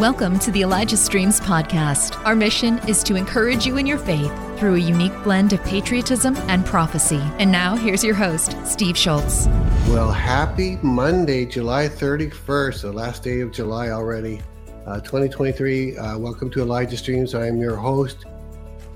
Welcome to the Elijah Streams podcast. Our mission is to encourage you in your faith through a unique blend of patriotism and prophecy. And now, here's your host, Steve Schultz. Well, happy Monday, July 31st, the last day of July already, uh, 2023. Uh, welcome to Elijah Streams. I am your host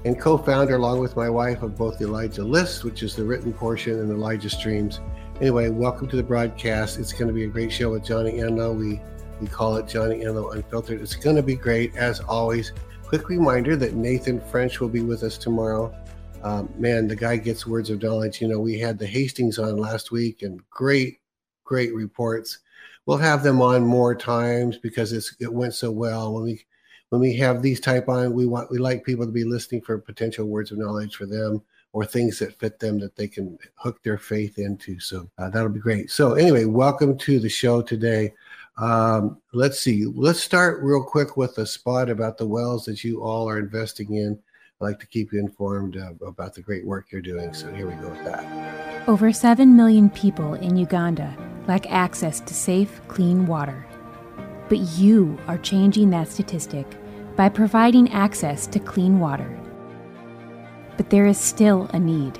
and co founder, along with my wife, of both the Elijah List, which is the written portion, and Elijah Streams. Anyway, welcome to the broadcast. It's going to be a great show with Johnny Enlow. We we call it Johnny Enlow Unfiltered. It's going to be great, as always. Quick reminder that Nathan French will be with us tomorrow. Um, man, the guy gets words of knowledge. You know, we had the Hastings on last week and great, great reports. We'll have them on more times because it went so well. When we when we have these type on, we want we like people to be listening for potential words of knowledge for them or things that fit them that they can hook their faith into. So uh, that'll be great. So anyway, welcome to the show today. Um, let's see. Let's start real quick with a spot about the wells that you all are investing in. I'd like to keep you informed uh, about the great work you're doing. So here we go with that. Over 7 million people in Uganda lack access to safe, clean water. But you are changing that statistic by providing access to clean water. But there is still a need.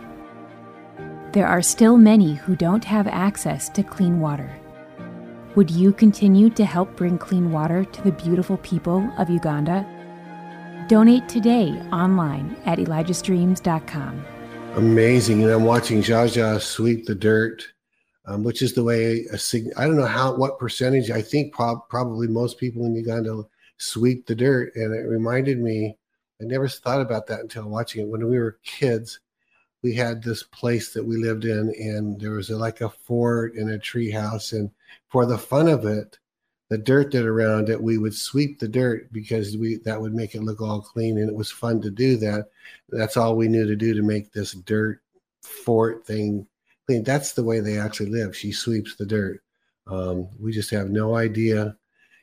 There are still many who don't have access to clean water. Would you continue to help bring clean water to the beautiful people of Uganda? Donate today online at ElijahStreams.com. Amazing. And I'm watching Jaja sweep the dirt, um, which is the way a I don't know how what percentage. I think prob- probably most people in Uganda sweep the dirt, and it reminded me. I never thought about that until watching it when we were kids we had this place that we lived in, and there was a, like a fort and a tree house. And for the fun of it, the dirt that around it, we would sweep the dirt because we that would make it look all clean, and it was fun to do that. That's all we knew to do to make this dirt fort thing clean. That's the way they actually live. She sweeps the dirt. Um, we just have no idea,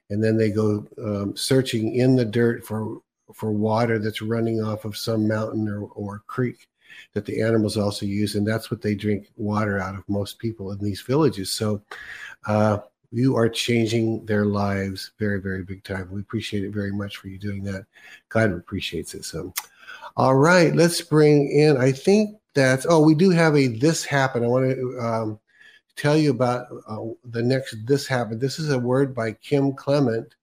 and then they go um, searching in the dirt for for water that's running off of some mountain or, or creek that the animals also use, and that's what they drink water out of. Most people in these villages, so uh, you are changing their lives very, very big time. We appreciate it very much for you doing that. God appreciates it. So, all right, let's bring in. I think that's. Oh, we do have a this happened. I want to. Um, tell you about uh, the next this happened this is a word by kim clement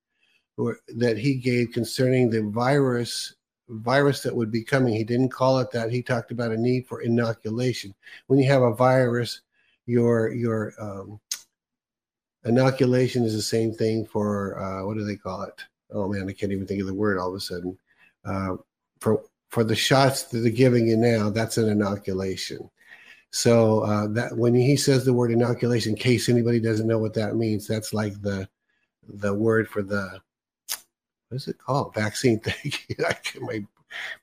that he gave concerning the virus virus that would be coming. He didn't call it that. He talked about a need for inoculation. When you have a virus, your your um, inoculation is the same thing for uh, what do they call it? Oh man, I can't even think of the word all of a sudden. Uh, for for the shots that they're giving you now, that's an inoculation. So uh, that when he says the word inoculation, in case anybody doesn't know what that means, that's like the the word for the what is it called? Vaccine. You. my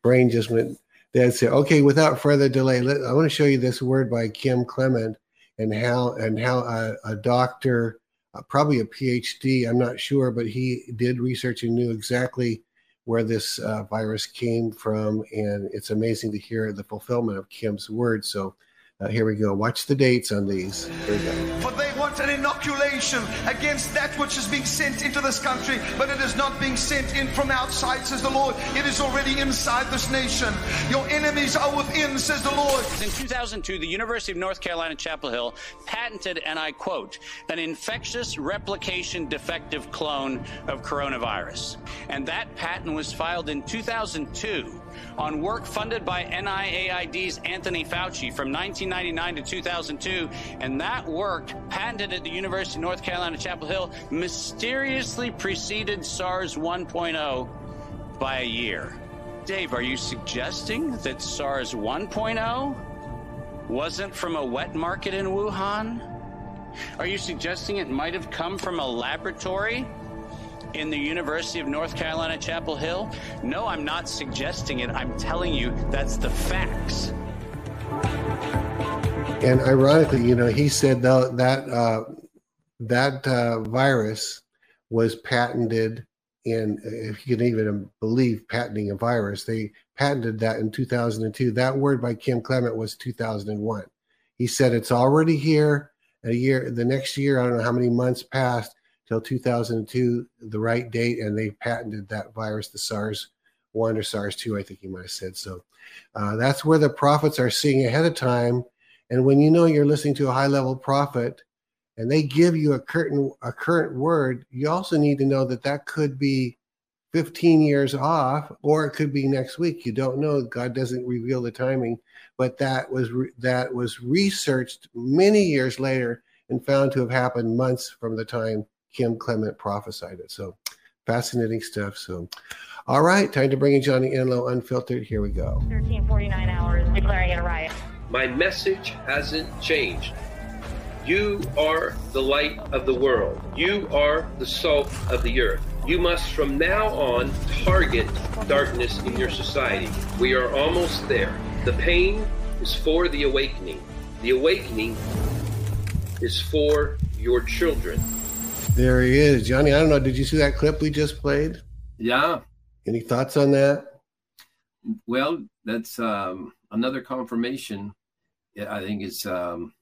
brain just went dead. So, okay, without further delay, let, I want to show you this word by Kim Clement and how and how a, a doctor, uh, probably a PhD, I'm not sure, but he did research and knew exactly where this uh, virus came from, and it's amazing to hear the fulfillment of Kim's words. So uh, here we go. Watch the dates on these. Here we go. Want an inoculation against that which is being sent into this country, but it is not being sent in from outside, says the Lord. It is already inside this nation. Your enemies are within, says the Lord. In 2002, the University of North Carolina, Chapel Hill patented, and I quote, an infectious replication defective clone of coronavirus. And that patent was filed in 2002 on work funded by NIAID's Anthony Fauci from 1999 to 2002. And that work, patented at the University of North Carolina, Chapel Hill, mysteriously preceded SARS 1.0 by a year. Dave, are you suggesting that SARS 1.0 wasn't from a wet market in Wuhan? Are you suggesting it might have come from a laboratory in the University of North Carolina, Chapel Hill? No, I'm not suggesting it. I'm telling you that's the facts. And ironically, you know, he said that that uh, that uh, virus was patented in, if you can even believe patenting a virus, they patented that in 2002. That word by Kim Clement was 2001. He said it's already here. A year, the next year, I don't know how many months passed till 2002, the right date, and they patented that virus, the SARS one or SARS two, I think he might have said. So uh, that's where the prophets are seeing ahead of time. And when you know you're listening to a high level prophet, and they give you a current a current word, you also need to know that that could be 15 years off, or it could be next week. You don't know. God doesn't reveal the timing, but that was re- that was researched many years later and found to have happened months from the time Kim Clement prophesied it. So fascinating stuff. So, all right, time to bring in Johnny Enlow Unfiltered. Here we go. 1349 hours declaring it a riot. My message hasn't changed. You are the light of the world. You are the salt of the earth. You must from now on target darkness in your society. We are almost there. The pain is for the awakening. The awakening is for your children. There he is. Johnny, I don't know. Did you see that clip we just played? Yeah. Any thoughts on that? Well, that's um, another confirmation. I think it's um,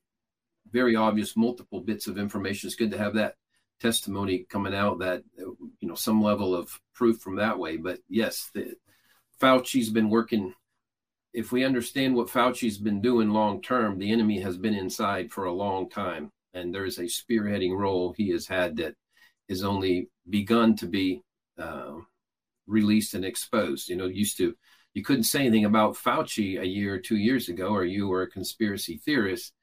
very obvious, multiple bits of information. It's good to have that testimony coming out that, you know, some level of proof from that way. But yes, the, Fauci's been working. If we understand what Fauci's been doing long term, the enemy has been inside for a long time and there is a spearheading role he has had that is only begun to be uh, released and exposed. You know, used to you couldn't say anything about Fauci a year or two years ago, or you were a conspiracy theorist.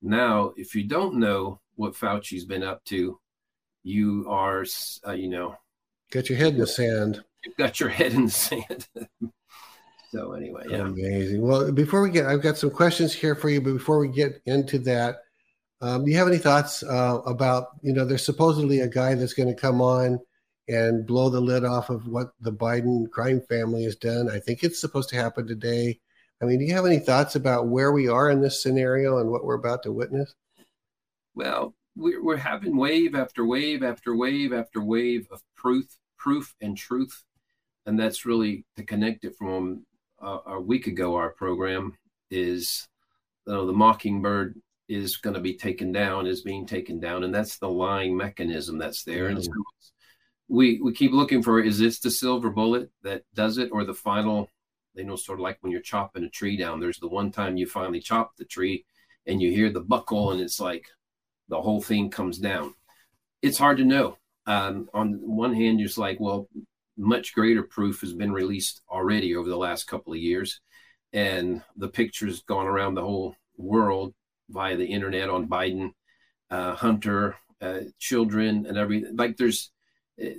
Now, if you don't know what Fauci's been up to, you are, uh, you know, got your head in the sand. You've got your head in the sand. so anyway, yeah. Amazing. Well, before we get, I've got some questions here for you, but before we get into that, um, do you have any thoughts uh, about, you know, there's supposedly a guy that's going to come on and blow the lid off of what the Biden crime family has done? I think it's supposed to happen today. I mean, do you have any thoughts about where we are in this scenario and what we're about to witness? Well, we're, we're having wave after wave after wave after wave of proof, proof and truth. And that's really to connect it from uh, a week ago, our program is you know, the mockingbird is going to be taken down is being taken down and that's the lying mechanism that's there. And so we we keep looking for is this the silver bullet that does it or the final you know sort of like when you're chopping a tree down there's the one time you finally chop the tree and you hear the buckle and it's like the whole thing comes down. It's hard to know. Um, on one hand you're just like well much greater proof has been released already over the last couple of years. And the picture's gone around the whole world via the internet on Biden, uh, Hunter, uh, children, and everything. Like there's uh,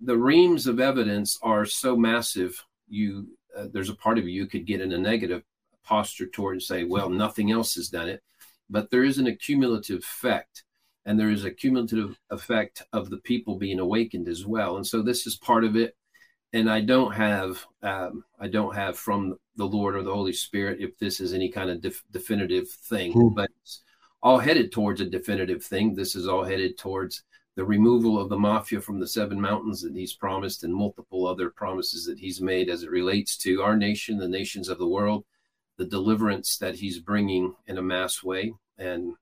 the reams of evidence are so massive. You uh, there's a part of you you could get in a negative posture toward and say, well, nothing else has done it, but there is an accumulative effect. And there is a cumulative effect of the people being awakened as well. And so this is part of it and I don't have um, I don't have from the Lord or the Holy Spirit if this is any kind of def- definitive thing, mm. but it's all headed towards a definitive thing. This is all headed towards the removal of the mafia from the seven mountains that he's promised, and multiple other promises that he's made as it relates to our nation, the nations of the world, the deliverance that he's bringing in a mass way, and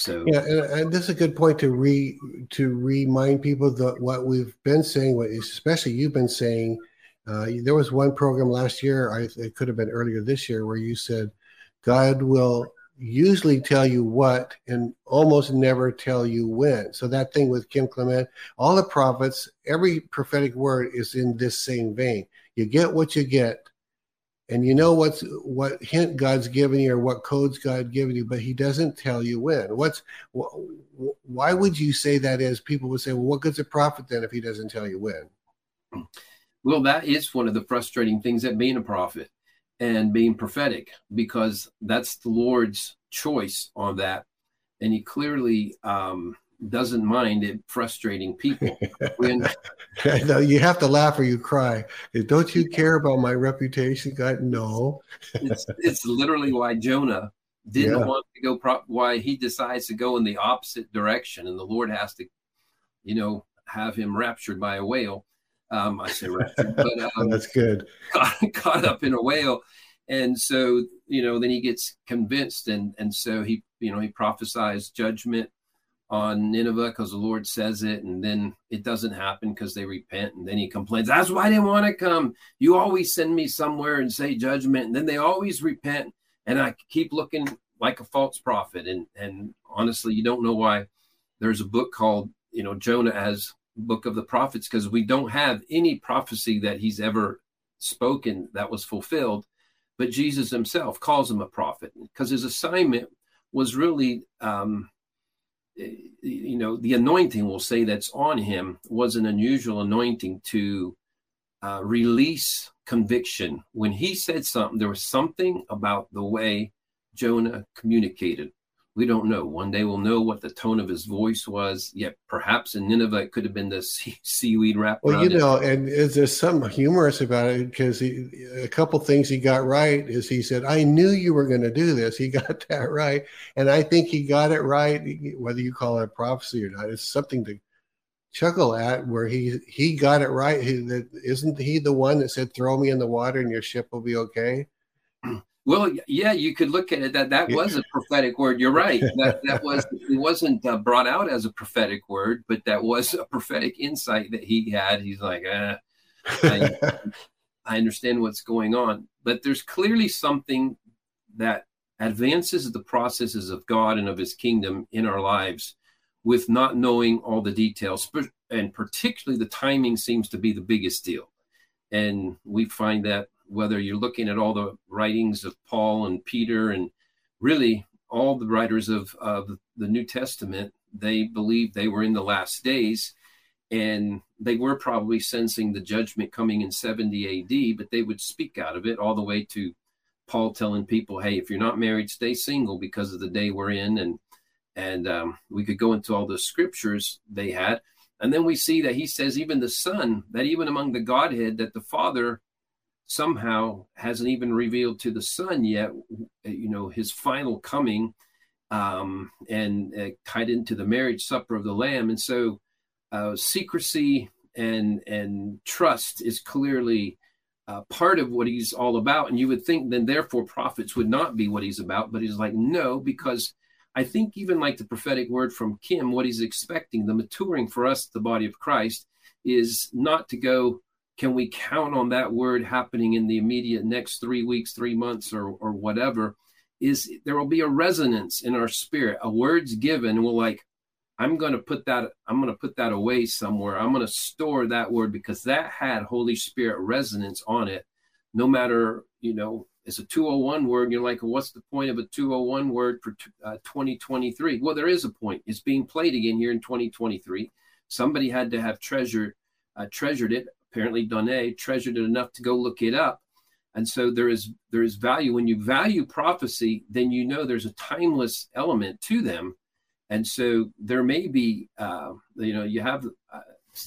so yeah, and, and this is a good point to re to remind people that what we've been saying, what especially you've been saying. Uh, there was one program last year, I, it could have been earlier this year, where you said God will usually tell you what and almost never tell you when. So that thing with Kim Clement, all the prophets, every prophetic word is in this same vein. You get what you get and you know what's what hint God's given you or what codes God given you, but He doesn't tell you when. What's why would you say that is? People would say, well, what good's a prophet then if he doesn't tell you when? Well, that is one of the frustrating things at being a prophet and being prophetic, because that's the Lord's choice on that, and He clearly um, doesn't mind it frustrating people. When, no, you have to laugh or you cry. Don't you care about my reputation? God, no. it's, it's literally why Jonah didn't yeah. want to go. Pro- why he decides to go in the opposite direction, and the Lord has to, you know, have him raptured by a whale. Um, I say raptured, but um, that's good. Caught, caught up in a whale, and so you know, then he gets convinced, and and so he, you know, he prophesies judgment on Nineveh because the Lord says it, and then it doesn't happen because they repent, and then he complains. That's why I didn't want to come. You always send me somewhere and say judgment, and then they always repent, and I keep looking like a false prophet. And and honestly, you don't know why. There's a book called you know Jonah as Book of the Prophets because we don't have any prophecy that he's ever spoken that was fulfilled, but Jesus himself calls him a prophet because his assignment was really. Um, you know, the anointing we'll say that's on him was an unusual anointing to uh, release conviction. When he said something, there was something about the way Jonah communicated we don't know. One day we'll know what the tone of his voice was. Yet perhaps in Nineveh it could have been the seaweed wrap. Well, you know, it. and is there some humorous about it because he, a couple things he got right is he said, "I knew you were going to do this." He got that right, and I think he got it right. Whether you call it a prophecy or not, it's something to chuckle at. Where he he got it right. He, that, isn't he the one that said, "Throw me in the water and your ship will be okay"? Well, yeah, you could look at it that that was a prophetic word. You're right. That that was it wasn't uh, brought out as a prophetic word, but that was a prophetic insight that he had. He's like, eh, I, I understand what's going on, but there's clearly something that advances the processes of God and of His kingdom in our lives, with not knowing all the details, and particularly the timing seems to be the biggest deal, and we find that whether you're looking at all the writings of Paul and Peter and really all the writers of, of the New Testament, they believed they were in the last days and they were probably sensing the judgment coming in 70 AD, but they would speak out of it all the way to Paul telling people, "Hey, if you're not married, stay single because of the day we're in." And and um, we could go into all the scriptures they had, and then we see that he says even the Son, that even among the Godhead, that the Father somehow hasn't even revealed to the son yet you know his final coming um, and uh, tied into the marriage supper of the lamb. And so uh, secrecy and and trust is clearly uh, part of what he's all about. And you would think then therefore prophets would not be what he's about. But he's like no because i think even like the prophetic word from kim what he's expecting the maturing for us the body of christ is not to go can we count on that word happening in the immediate next three weeks, three months, or or whatever? Is there will be a resonance in our spirit. A word's given, and we're like, I'm going to put that. I'm going to put that away somewhere. I'm going to store that word because that had Holy Spirit resonance on it. No matter you know, it's a 201 word. You're like, well, what's the point of a 201 word for uh, 2023? Well, there is a point. It's being played again here in 2023. Somebody had to have treasured uh, treasured it apparently Donne treasured it enough to go look it up. And so there is there is value when you value prophecy, then you know there's a timeless element to them. And so there may be, uh, you know, you have uh,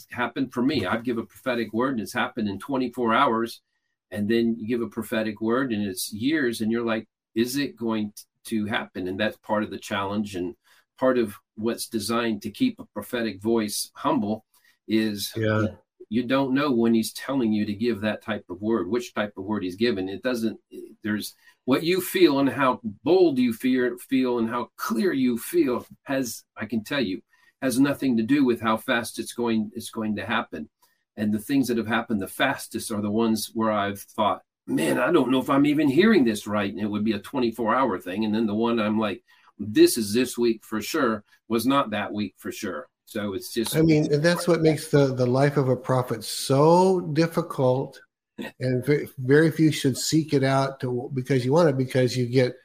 happened for me. I've give a prophetic word and it's happened in 24 hours, and then you give a prophetic word and it's years, and you're like, is it going to happen? And that's part of the challenge and part of what's designed to keep a prophetic voice humble is yeah you don't know when he's telling you to give that type of word, which type of word he's given. It doesn't, there's what you feel and how bold you fear, feel and how clear you feel has, I can tell you, has nothing to do with how fast it's going, it's going to happen. And the things that have happened the fastest are the ones where I've thought, man, I don't know if I'm even hearing this right. And it would be a 24 hour thing. And then the one I'm like, this is this week for sure was not that week for sure. So it's just. I mean, and that's what makes the the life of a prophet so difficult, and very, few should seek it out to because you want it because you get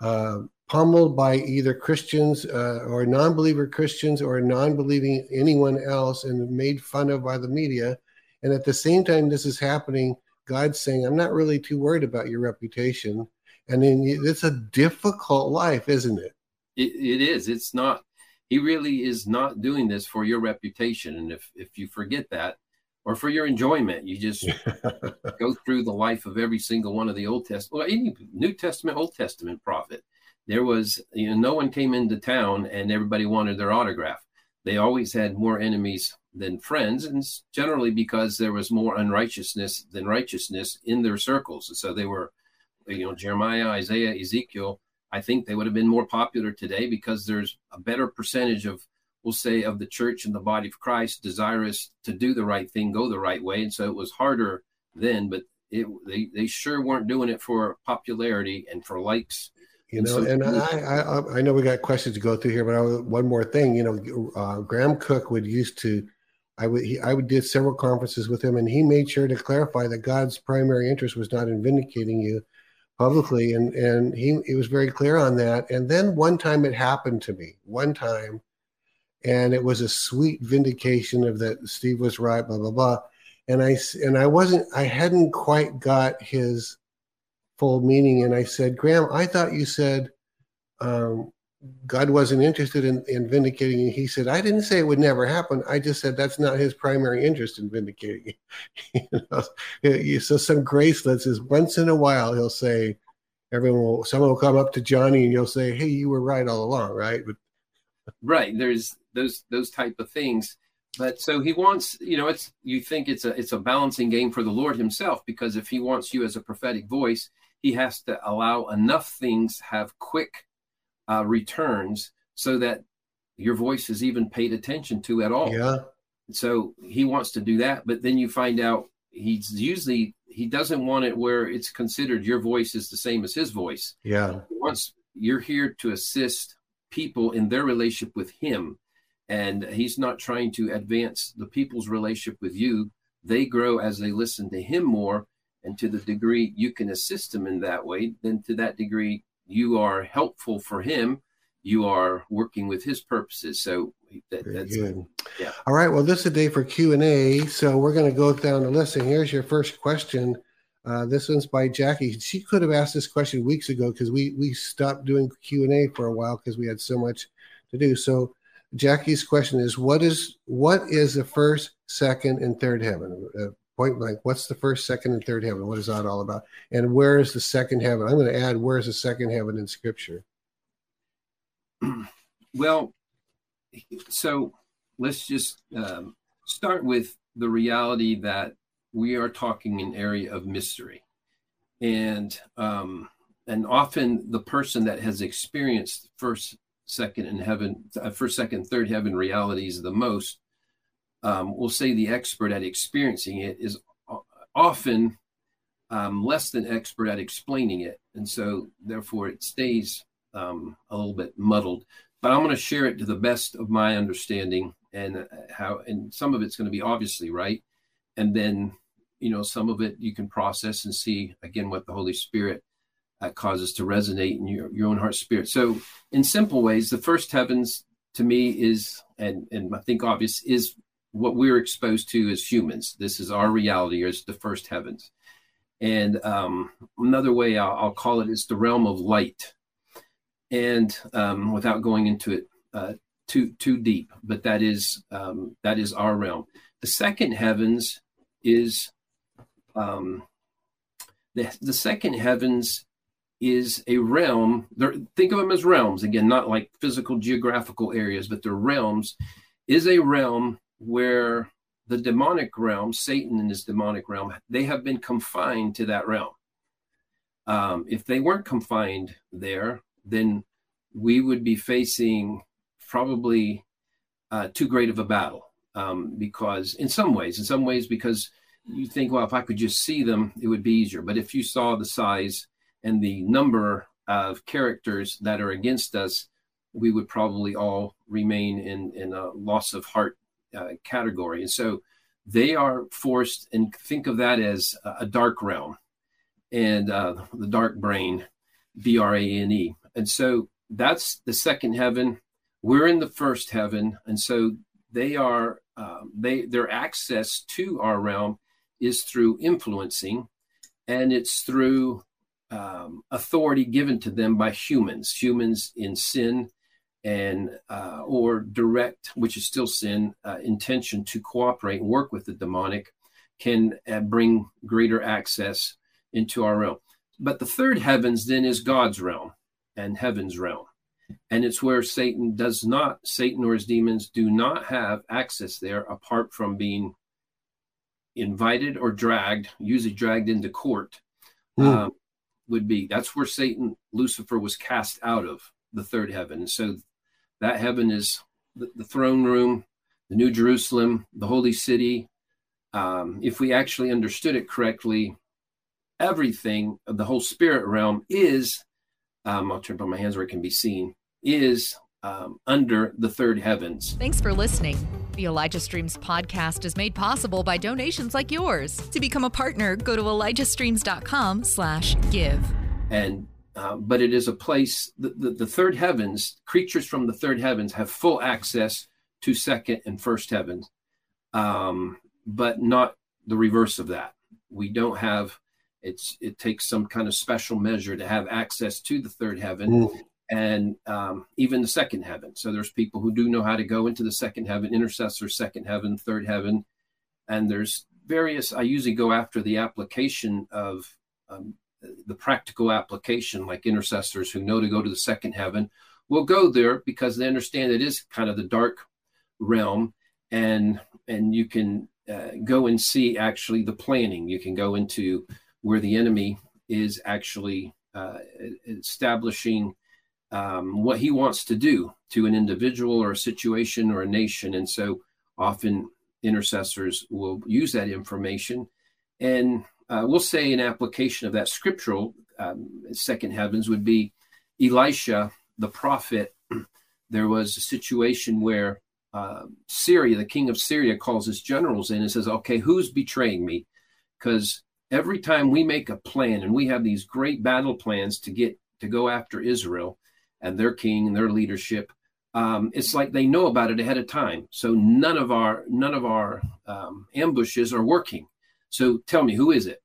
uh, pummeled by either Christians uh, or non-believer Christians or non-believing anyone else, and made fun of by the media. And at the same time, this is happening. God's saying, "I'm not really too worried about your reputation." And then it's a difficult life, isn't it? It, it is. It's not he really is not doing this for your reputation. And if, if you forget that, or for your enjoyment, you just go through the life of every single one of the Old Testament, well, any New Testament, Old Testament prophet. There was, you know, no one came into town and everybody wanted their autograph. They always had more enemies than friends, and generally because there was more unrighteousness than righteousness in their circles. And so they were, you know, Jeremiah, Isaiah, Ezekiel I think they would have been more popular today because there's a better percentage of we'll say, of the church and the body of Christ, desirous to do the right thing, go the right way. And so it was harder then, but it, they, they sure weren't doing it for popularity and for likes. You know, and, so, and I, I, I know we got questions to go through here, but I, one more thing, you know, uh, Graham Cooke would used to, I would, he, I would did several conferences with him, and he made sure to clarify that God's primary interest was not in vindicating you publicly, and and he he was very clear on that. And then one time it happened to me, one time, and it was a sweet vindication of that Steve was right, blah blah blah and I and I wasn't I hadn't quite got his full meaning, and I said, Graham, I thought you said um, God wasn't interested in, in vindicating you. He said, I didn't say it would never happen. I just said that's not his primary interest in vindicating you. you know? So some grace lets is once in a while he'll say, everyone will, someone will come up to Johnny and you'll say, hey, you were right all along, right? But right, there's those those type of things but so he wants you know it's you think it's a it's a balancing game for the lord himself because if he wants you as a prophetic voice he has to allow enough things have quick uh, returns so that your voice is even paid attention to at all. Yeah. So he wants to do that but then you find out he's usually he doesn't want it where it's considered your voice is the same as his voice. Yeah. Once you're here to assist people in their relationship with him and he's not trying to advance the people's relationship with you. They grow as they listen to him more and to the degree you can assist them in that way then to that degree you are helpful for him you are working with his purposes. So that, that's good. yeah. All right well this is a day for q&a so we're going to go down the list and here's your first question. Uh, this one's by jackie. She could have asked this question weeks ago because we we stopped doing q&a for a while because we had so much to do. So Jackie's question is what is what is the first, second, and third heaven? Uh, point blank, what's the first, second, and third heaven? What is that all about? And where is the second heaven? I'm going to add where is the second heaven in Scripture? Well, so let's just um, start with the reality that we are talking an area of mystery, and um, and often the person that has experienced first second in heaven, uh, first, second, third heaven realities the most, um, we'll say the expert at experiencing it is often um, less than expert at explaining it. And so, therefore, it stays um, a little bit muddled. But I'm going to share it to the best of my understanding and uh, how, and some of it's going to be obviously right. And then, you know, some of it you can process and see again what the Holy Spirit that causes to resonate in your, your own heart spirit. So, in simple ways, the first heavens to me is, and, and I think obvious, is what we're exposed to as humans. This is our reality, is the first heavens. And um, another way I'll, I'll, call it is the realm of light. And um, without going into it uh, too too deep, but that is um, that is our realm. The second heavens is um, the the second heavens is a realm. Think of them as realms again, not like physical geographical areas, but they're realms. Is a realm where the demonic realm, Satan and his demonic realm, they have been confined to that realm. Um, if they weren't confined there, then we would be facing probably uh, too great of a battle. Um, because in some ways, in some ways, because you think, well, if I could just see them, it would be easier. But if you saw the size and the number of characters that are against us, we would probably all remain in, in a loss of heart uh, category. And so they are forced, and think of that as a dark realm and uh, the dark brain, B R A N E. And so that's the second heaven. We're in the first heaven. And so they are, uh, they their access to our realm is through influencing, and it's through um, authority given to them by humans, humans in sin and uh, or direct, which is still sin, uh, intention to cooperate and work with the demonic can uh, bring greater access into our realm. But the third heavens then is God's realm and heaven's realm. And it's where Satan does not, Satan or his demons do not have access there apart from being invited or dragged, usually dragged into court. Mm. Um, would be. That's where Satan, Lucifer, was cast out of the third heaven. And so that heaven is the, the throne room, the New Jerusalem, the holy city, um, if we actually understood it correctly, everything of the whole spirit realm is, um, I'll turn up my hands where it can be seen, is um, under the third heavens. Thanks for listening. The Elijah Streams podcast is made possible by donations like yours. To become a partner, go to elijahstreams.com slash give. And uh, but it is a place the, the, the third heavens creatures from the third heavens have full access to second and first heavens um, but not the reverse of that we don't have it's it takes some kind of special measure to have access to the third heaven mm and um, even the second heaven. So there's people who do know how to go into the second heaven, intercessor, second heaven, third heaven, and there's various. I usually go after the application of um, the practical application, like intercessors who know to go to the second heaven will go there because they understand it is kind of the dark realm, and and you can uh, go and see actually the planning. You can go into where the enemy is actually uh, establishing um, what he wants to do to an individual or a situation or a nation. And so often intercessors will use that information. And uh, we'll say an application of that scriptural um, second heavens would be Elisha, the prophet. there was a situation where uh, Syria, the king of Syria, calls his generals in and says, Okay, who's betraying me? Because every time we make a plan and we have these great battle plans to get to go after Israel, and their king and their leadership. Um, it's like they know about it ahead of time. So none of our none of our um, ambushes are working. So tell me, who is it?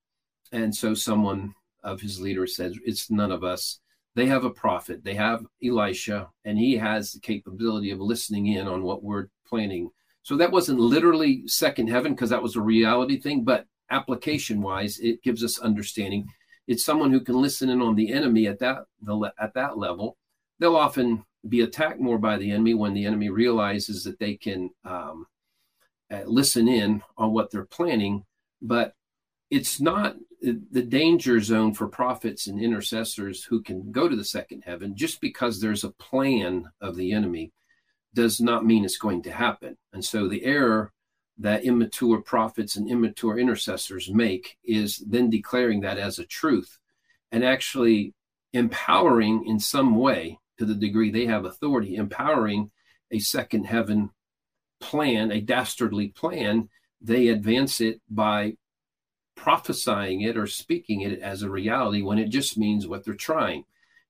And so someone of his leaders says, "It's none of us." They have a prophet. They have Elisha, and he has the capability of listening in on what we're planning. So that wasn't literally second heaven because that was a reality thing, but application wise, it gives us understanding. It's someone who can listen in on the enemy at that at that level they'll often be attacked more by the enemy when the enemy realizes that they can um, uh, listen in on what they're planning. But it's not the danger zone for prophets and intercessors who can go to the second heaven just because there's a plan of the enemy does not mean it's going to happen. And so the error that immature prophets and immature intercessors make is then declaring that as a truth and actually empowering in some way to the degree they have authority, empowering a second heaven plan, a dastardly plan, they advance it by prophesying it or speaking it as a reality when it just means what they're trying.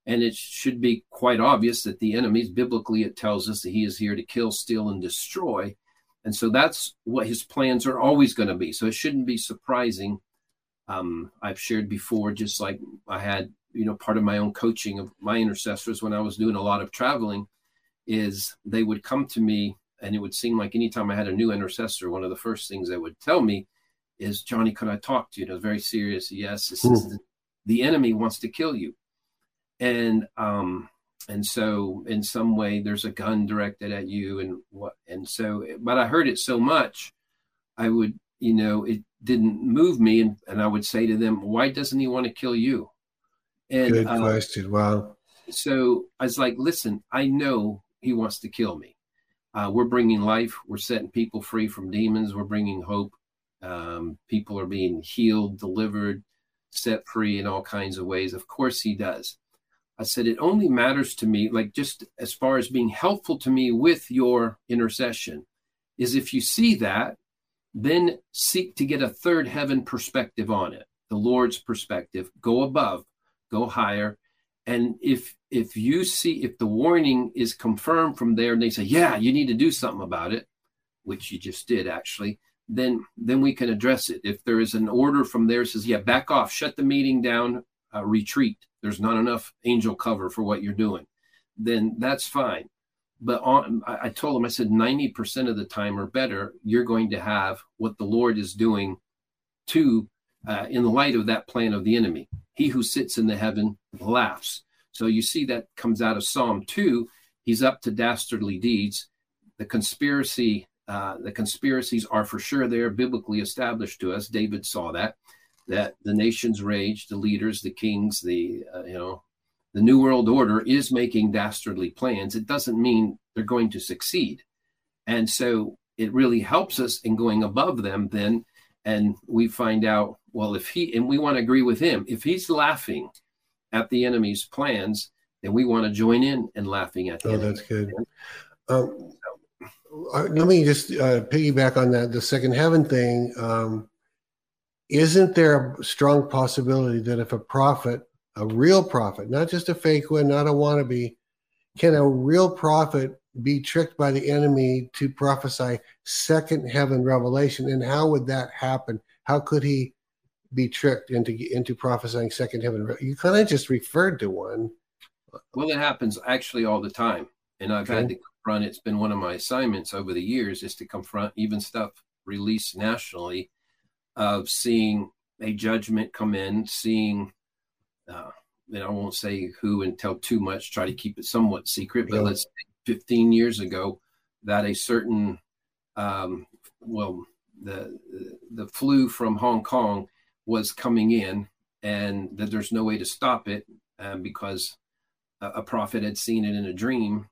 And it should be quite obvious that the enemies, biblically, it tells us that he is here to kill, steal, and destroy. And so that's what his plans are always going to be. So it shouldn't be surprising. Um, I've shared before, just like I had you know part of my own coaching of my intercessors when I was doing a lot of traveling is they would come to me and it would seem like anytime I had a new intercessor, one of the first things they would tell me is, Johnny, could I talk to you? And it was very serious. Yes, this is hmm. the, the enemy wants to kill you. And um and so in some way there's a gun directed at you and what and so but I heard it so much, I would, you know, it didn't move me and, and I would say to them, Why doesn't he want to kill you? And, Good uh, question. Wow. So I was like, listen, I know he wants to kill me. Uh, we're bringing life. We're setting people free from demons. We're bringing hope. Um, people are being healed, delivered, set free in all kinds of ways. Of course, he does. I said, it only matters to me, like just as far as being helpful to me with your intercession, is if you see that, then seek to get a third heaven perspective on it, the Lord's perspective. Go above, go higher. And if if you see if the warning is confirmed from there and they say, yeah, you need to do something about it, which you just did actually, then then we can address it. If there is an order from there says, yeah, back off, shut the meeting down, uh, retreat. There's not enough angel cover for what you're doing. Then that's fine. But on, I, I told them, I said, 90% of the time or better, you're going to have what the Lord is doing to uh, in the light of that plan of the enemy. He who sits in the heaven laughs. So you see that comes out of Psalm 2. He's up to dastardly deeds. The conspiracy, uh, the conspiracies are for sure there, biblically established to us. David saw that, that the nations rage, the leaders, the kings, the, uh, you know, the New World Order is making dastardly plans. It doesn't mean they're going to succeed. And so it really helps us in going above them then. And we find out, well, if he, and we want to agree with him, if he's laughing at the enemy's plans, then we want to join in and laughing at. Them. Oh, that's good. Um, uh, let me just uh, piggyback on that. The second heaven thing. Um, isn't there a strong possibility that if a prophet, a real prophet, not just a fake one, not a wannabe, can a real prophet be tricked by the enemy to prophesy second heaven revelation? And how would that happen? How could he be tricked into into prophesying second heaven? You kind of just referred to one. Well, it happens actually all the time, and I've okay. had to confront. It's been one of my assignments over the years is to confront even stuff released nationally of seeing a judgment come in, seeing. Uh, and I won't say who and tell too much. Try to keep it somewhat secret, but yeah. let's 15 years ago that a certain um, well the the flu from Hong Kong was coming in and that there's no way to stop it um, because a, a, prophet had seen it in a dream.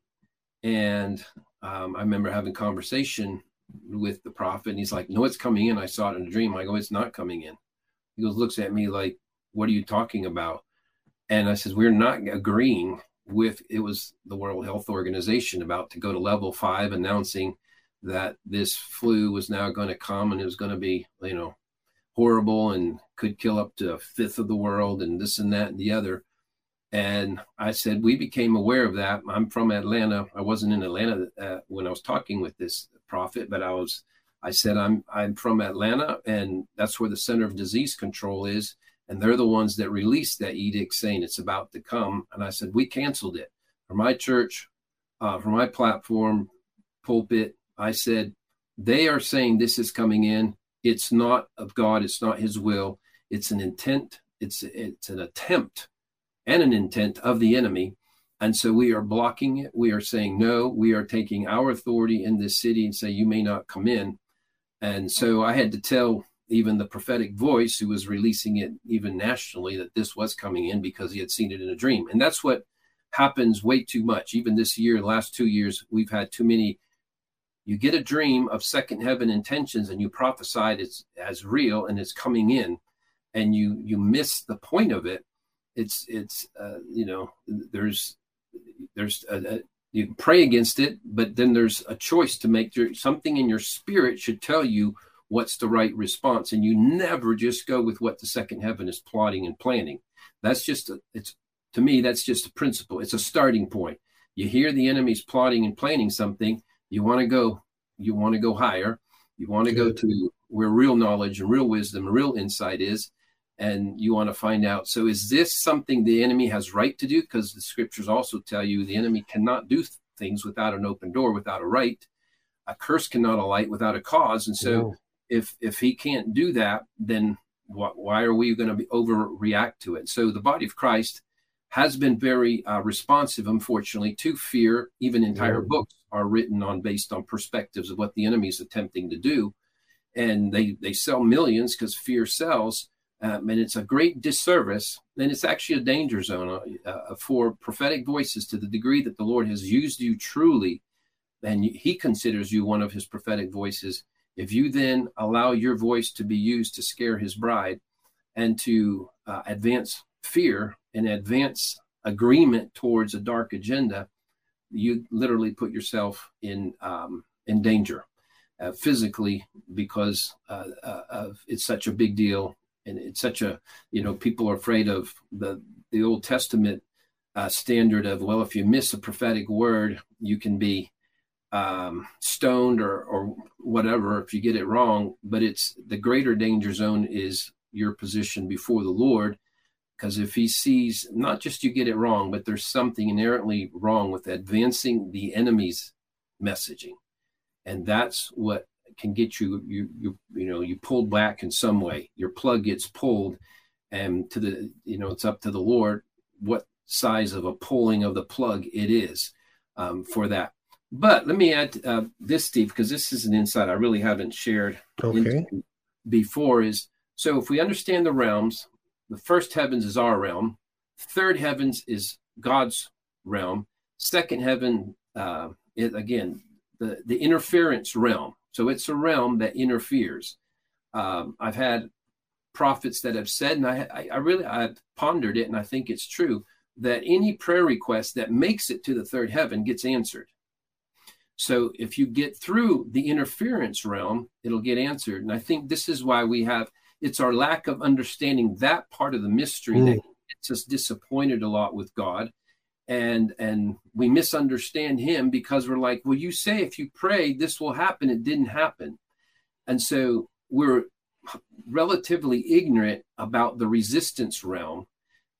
And um, I remember having conversation with the prophet and he's like no it's coming in. I saw it in a dream. I go it's not coming in. He goes looks at me like what are you talking about? And I says we're not agreeing with it was the World Health Organization about to go to level five, announcing that this flu was now going to come and it was going to be, you know, horrible and could kill up to a fifth of the world and this and that and the other. And I said, we became aware of that. I'm from Atlanta. I wasn't in Atlanta uh, when I was talking with this prophet, but I was, I said, I'm, I'm from Atlanta and that's where the Center of Disease Control is and they're the ones that released that edict saying it's about to come. And I said, we canceled it for my church, uh, for my platform, pulpit. I said, they are saying this is coming in. It's not of God. It's not His will. It's an intent. It's it's an attempt and an intent of the enemy. And so we are blocking it. We are saying no. We are taking our authority in this city and say you may not come in. And so I had to tell even the prophetic voice who was releasing it even nationally that this was coming in because he had seen it in a dream. And that's what happens way too much. Even this year, last two years, we've had too many. You get a dream of second heaven intentions and you prophesied it's as real and it's coming in and you you miss the point of it. It's it's uh, you know there's there's a, a, you pray against it, but then there's a choice to make. There, something in your spirit should tell you what's the right response and you never just go with what the second heaven is plotting and planning that's just a, it's to me that's just a principle it's a starting point you hear the enemy's plotting and planning something you want to go you want to go higher. You want to go to where real knowledge and real wisdom and real insight is and you want to find out so is this something the enemy has right to do? Because the scriptures also tell you the enemy cannot do things without an open door without a right. A curse cannot alight without a cause and so if if he can't do that, then what, why are we going to be overreact to it? So the body of Christ has been very uh, responsive, unfortunately, to fear. Even entire books are written on based on perspectives of what the enemy is attempting to do, and they they sell millions because fear sells. Um, and it's a great disservice, and it's actually a danger zone uh, uh, for prophetic voices to the degree that the Lord has used you truly, and He considers you one of His prophetic voices if you then allow your voice to be used to scare his bride and to uh, advance fear and advance agreement towards a dark agenda, you literally put yourself in um, in danger uh, physically because uh, uh of it's such a big deal and it's such a you know people are afraid of the the Old Testament uh, standard of well if you miss a prophetic word you can be um, stoned or or whatever if you get it wrong. But it's the greater danger zone is your position before the Lord, because if He sees not just you get it wrong, but there's something inherently wrong with advancing the enemy's messaging, and that's what can get you you you you know you pulled back in some way. Your plug gets pulled, and to the you know it's up to the Lord what size of a pulling of the plug it is um, for that but let me add uh, this, Steve, because this is an insight I really haven't shared okay. before. Is so if we understand the realms, the first heavens is our realm, third heavens is God's realm, second heaven uh, is again the the interference realm. So it's a realm that interferes. Um, I've had prophets that have said, and I, I, really I've pondered it, and I think it's true that any prayer request that makes it to the third heaven gets answered. So if you get through the interference realm, it'll get answered. And I think this is why we have it's our lack of understanding that part of the mystery mm. that gets us disappointed a lot with God. And and we misunderstand him because we're like, well, you say if you pray, this will happen. It didn't happen. And so we're relatively ignorant about the resistance realm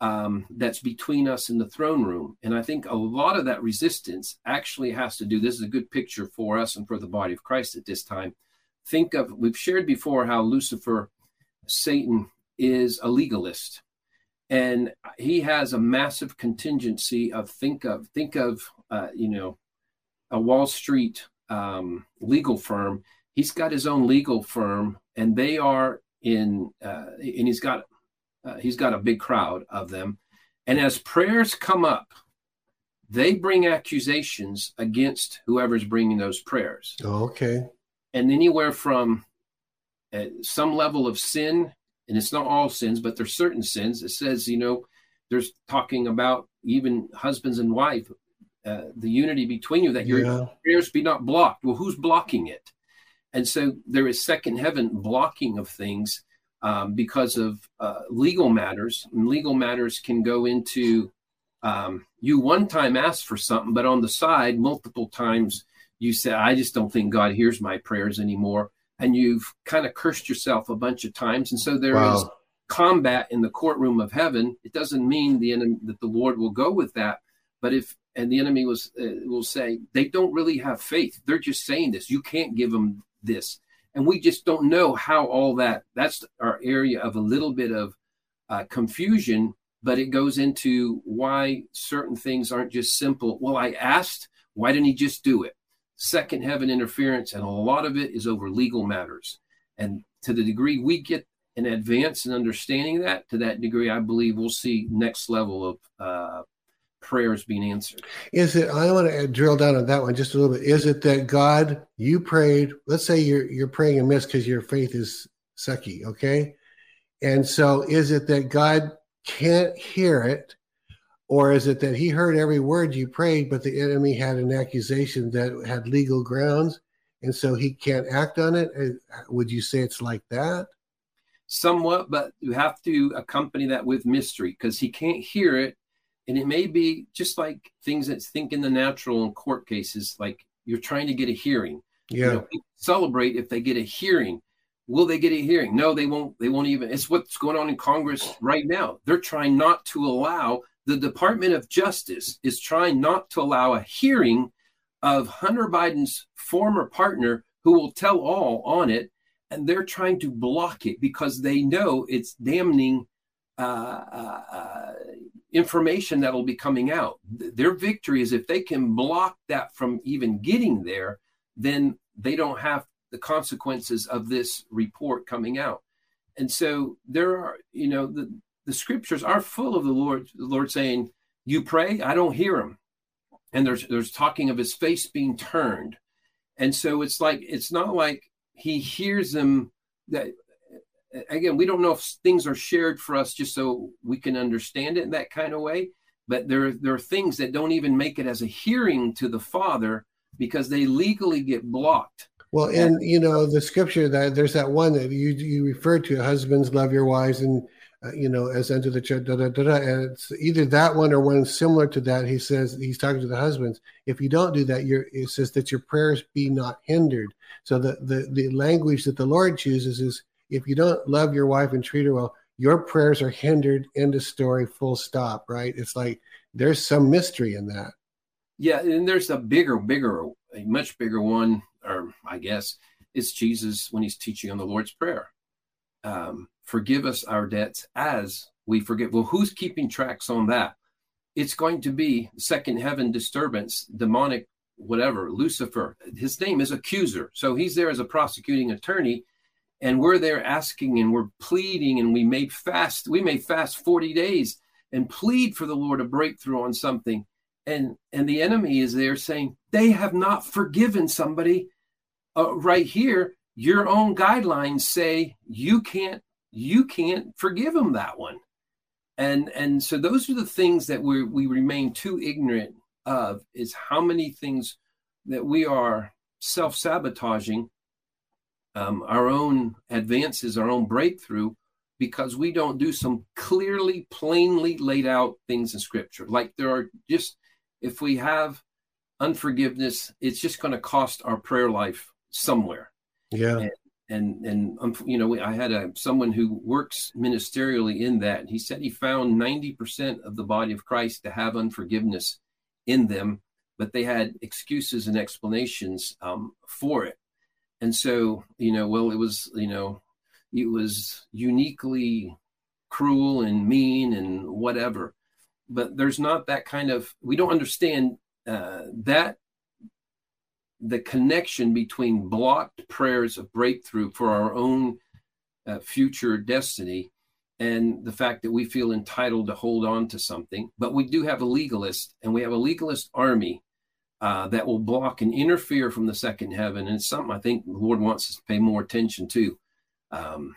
um, that's between us and the throne room. And I think a lot of that resistance actually has to do, this is a good picture for us and for the body of Christ at this time. Think of, we've shared before how Lucifer, Satan, is a legalist. And he has a massive contingency of think of, think of, uh, you know, a Wall Street um, legal firm. He's got his own legal firm, and they are in, uh, and he's got uh, he's got a big crowd of them. And as prayers come up, they bring accusations against whoever's bringing those prayers. Oh, okay. And anywhere from uh, some level of sin, and it's not all sins, but there's certain sins. It says, you know, there's talking about even husbands and wife, uh, the unity between you, that your yeah. prayers be not blocked. Well, who's blocking it? And so there is second heaven blocking of things um, because of uh, legal matters. And legal matters can go into um, you one time asked for something, but on the side, multiple times you say, I just don't think God hears my prayers anymore. And you've kind of cursed yourself a bunch of times. And so there wow. is combat in the courtroom of heaven. It doesn't mean the enemy, that the Lord will go with that. But if, and the enemy was, uh, will say, they don't really have faith. They're just saying this. You can't give them this and we just don't know how all that that's our area of a little bit of uh, confusion but it goes into why certain things aren't just simple well i asked why didn't he just do it second heaven interference and a lot of it is over legal matters and to the degree we get an advance in understanding that to that degree i believe we'll see next level of uh, prayers being answered. Is it? I want to drill down on that one just a little bit. Is it that God, you prayed? Let's say you're you're praying amiss because your faith is sucky, okay? And so, is it that God can't hear it, or is it that He heard every word you prayed, but the enemy had an accusation that had legal grounds, and so He can't act on it? Uh, would you say it's like that? Somewhat, but you have to accompany that with mystery because He can't hear it and it may be just like things that think in the natural in court cases, like you're trying to get a hearing. Yeah. You know, celebrate if they get a hearing. Will they get a hearing? No, they won't. They won't even. It's what's going on in Congress right now. They're trying not to allow the Department of Justice is trying not to allow a hearing of Hunter Biden's former partner who will tell all on it, and they're trying to block it because they know it's damning uh, uh, information that'll be coming out. Their victory is if they can block that from even getting there, then they don't have the consequences of this report coming out. And so there are, you know, the, the scriptures are full of the Lord, the Lord saying, You pray, I don't hear him. And there's there's talking of his face being turned. And so it's like it's not like he hears them that again, we don't know if things are shared for us just so we can understand it in that kind of way. But there, there are things that don't even make it as a hearing to the Father because they legally get blocked. Well, and you know the scripture that there's that one that you you referred to: husbands love your wives, and uh, you know as unto the church. Da, da, da, da, and it's either that one or one similar to that. He says he's talking to the husbands. If you don't do that, your it says that your prayers be not hindered. So the the the language that the Lord chooses is if you don't love your wife and treat her well, your prayers are hindered. End of story. Full stop. Right? It's like there's some mystery in that. Yeah, and there's a bigger, bigger, a much bigger one, or I guess it's Jesus when he's teaching on the Lord's Prayer. Um, forgive us our debts as we forgive. Well, who's keeping tracks on that? It's going to be second heaven disturbance, demonic, whatever, Lucifer. His name is accuser. So he's there as a prosecuting attorney and we're there asking and we're pleading and we may fast we may fast 40 days and plead for the lord a breakthrough on something and and the enemy is there saying they have not forgiven somebody uh, right here your own guidelines say you can't you can't forgive them that one. And and so those are the things that we we remain too ignorant of is how many things that we are self-sabotaging um, our own advances our own breakthrough because we don't do some clearly plainly laid out things in scripture. Like there are just if we have unforgiveness it's just going to cost our prayer life somewhere. Yeah. And and, and um, you know i had a someone who works ministerially in that. He said he found 90% of the body of christ to have unforgiveness in them but they had excuses and explanations um, for it. And so you know well it was you know it was uniquely cruel and mean and whatever. But there's not that kind of we don't understand uh, that the connection between blocked prayers of breakthrough for our own uh, future destiny and the fact that we feel entitled to hold on to something but we do have a legalist and we have a legalist army uh, that will block and interfere from the second heaven and it's something i think the lord wants us to pay more attention to um,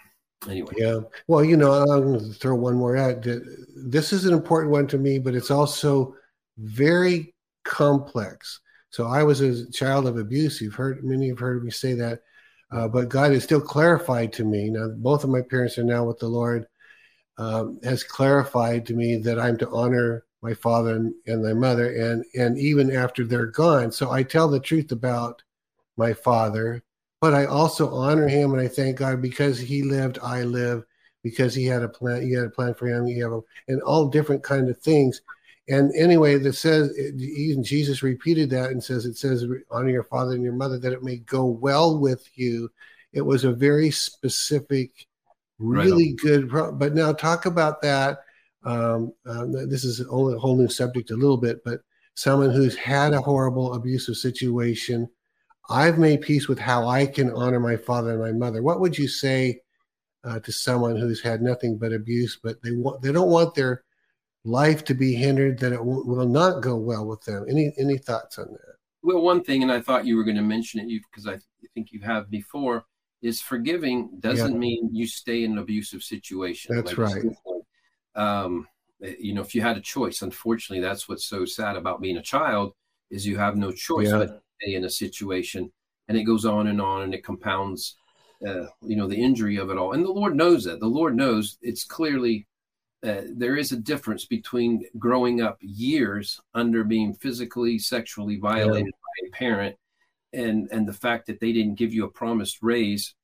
anyway. Yeah. Well, you know, I'm going to throw one more out. This is an important one to me, but it's also very complex. So I was a child of abuse. You've heard many have heard me say that, uh, but God has still clarified to me. Now, both of my parents are now with the Lord. Um, has clarified to me that I'm to honor my father and, and my mother, and and even after they're gone. So I tell the truth about my father but I also honor him and I thank God because he lived, I live, because he had a plan, he had a plan for him, you have a, and all different kind of things. And anyway, that says even Jesus repeated that and says it says honor your father and your mother that it may go well with you. It was a very specific, really right good. But now talk about that. Um, um, this is only a whole new subject, a little bit, but someone who's had a horrible abusive situation I've made peace with how I can honor my father and my mother. What would you say uh, to someone who's had nothing but abuse, but they want they don't want their life to be hindered, that it will, will not go well with them? Any any thoughts on that? Well, one thing, and I thought you were going to mention it, you because I think you have before, is forgiving doesn't yeah. mean you stay in an abusive situation. That's like right. Um, eh, you know, if you had a choice, unfortunately, that's what's so sad about being a child is you have no choice yeah. but stay in a situation and it goes on and on and it compounds uh, you know the injury of it all and the lord knows that the lord knows it's clearly uh, there is a difference between growing up years under being physically sexually violated yeah. by a parent and and the fact that they didn't give you a promised raise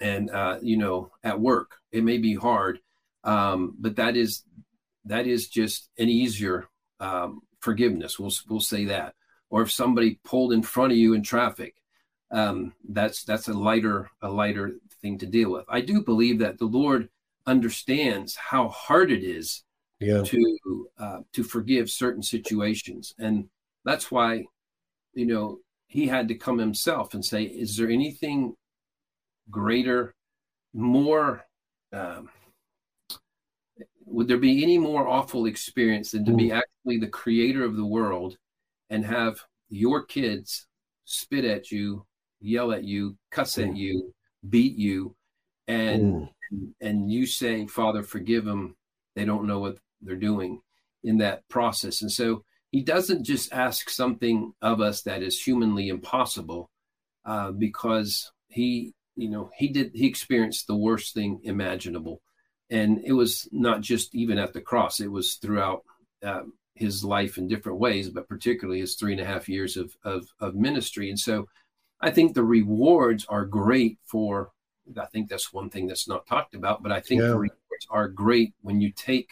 and uh, you know at work it may be hard um, but that is that is just an easier um, forgiveness we'll we'll say that or if somebody pulled in front of you in traffic. Um, that's that's a lighter a lighter thing to deal with. I do believe that the Lord understands how hard it is yeah. to uh, to forgive certain situations, and that's why you know He had to come Himself and say, "Is there anything greater, more?" Um, would there be any more awful experience than to be actually the creator of the world and have your kids spit at you, yell at you, cuss at you, beat you, and and you saying, "Father, forgive them. They don't know what they're doing." In that process, and so he doesn't just ask something of us that is humanly impossible, uh, because he, you know, he did he experienced the worst thing imaginable, and it was not just even at the cross; it was throughout um, his life in different ways, but particularly his three and a half years of, of, of ministry. And so I think the rewards are great for, I think that's one thing that's not talked about, but I think yeah. the rewards are great when you take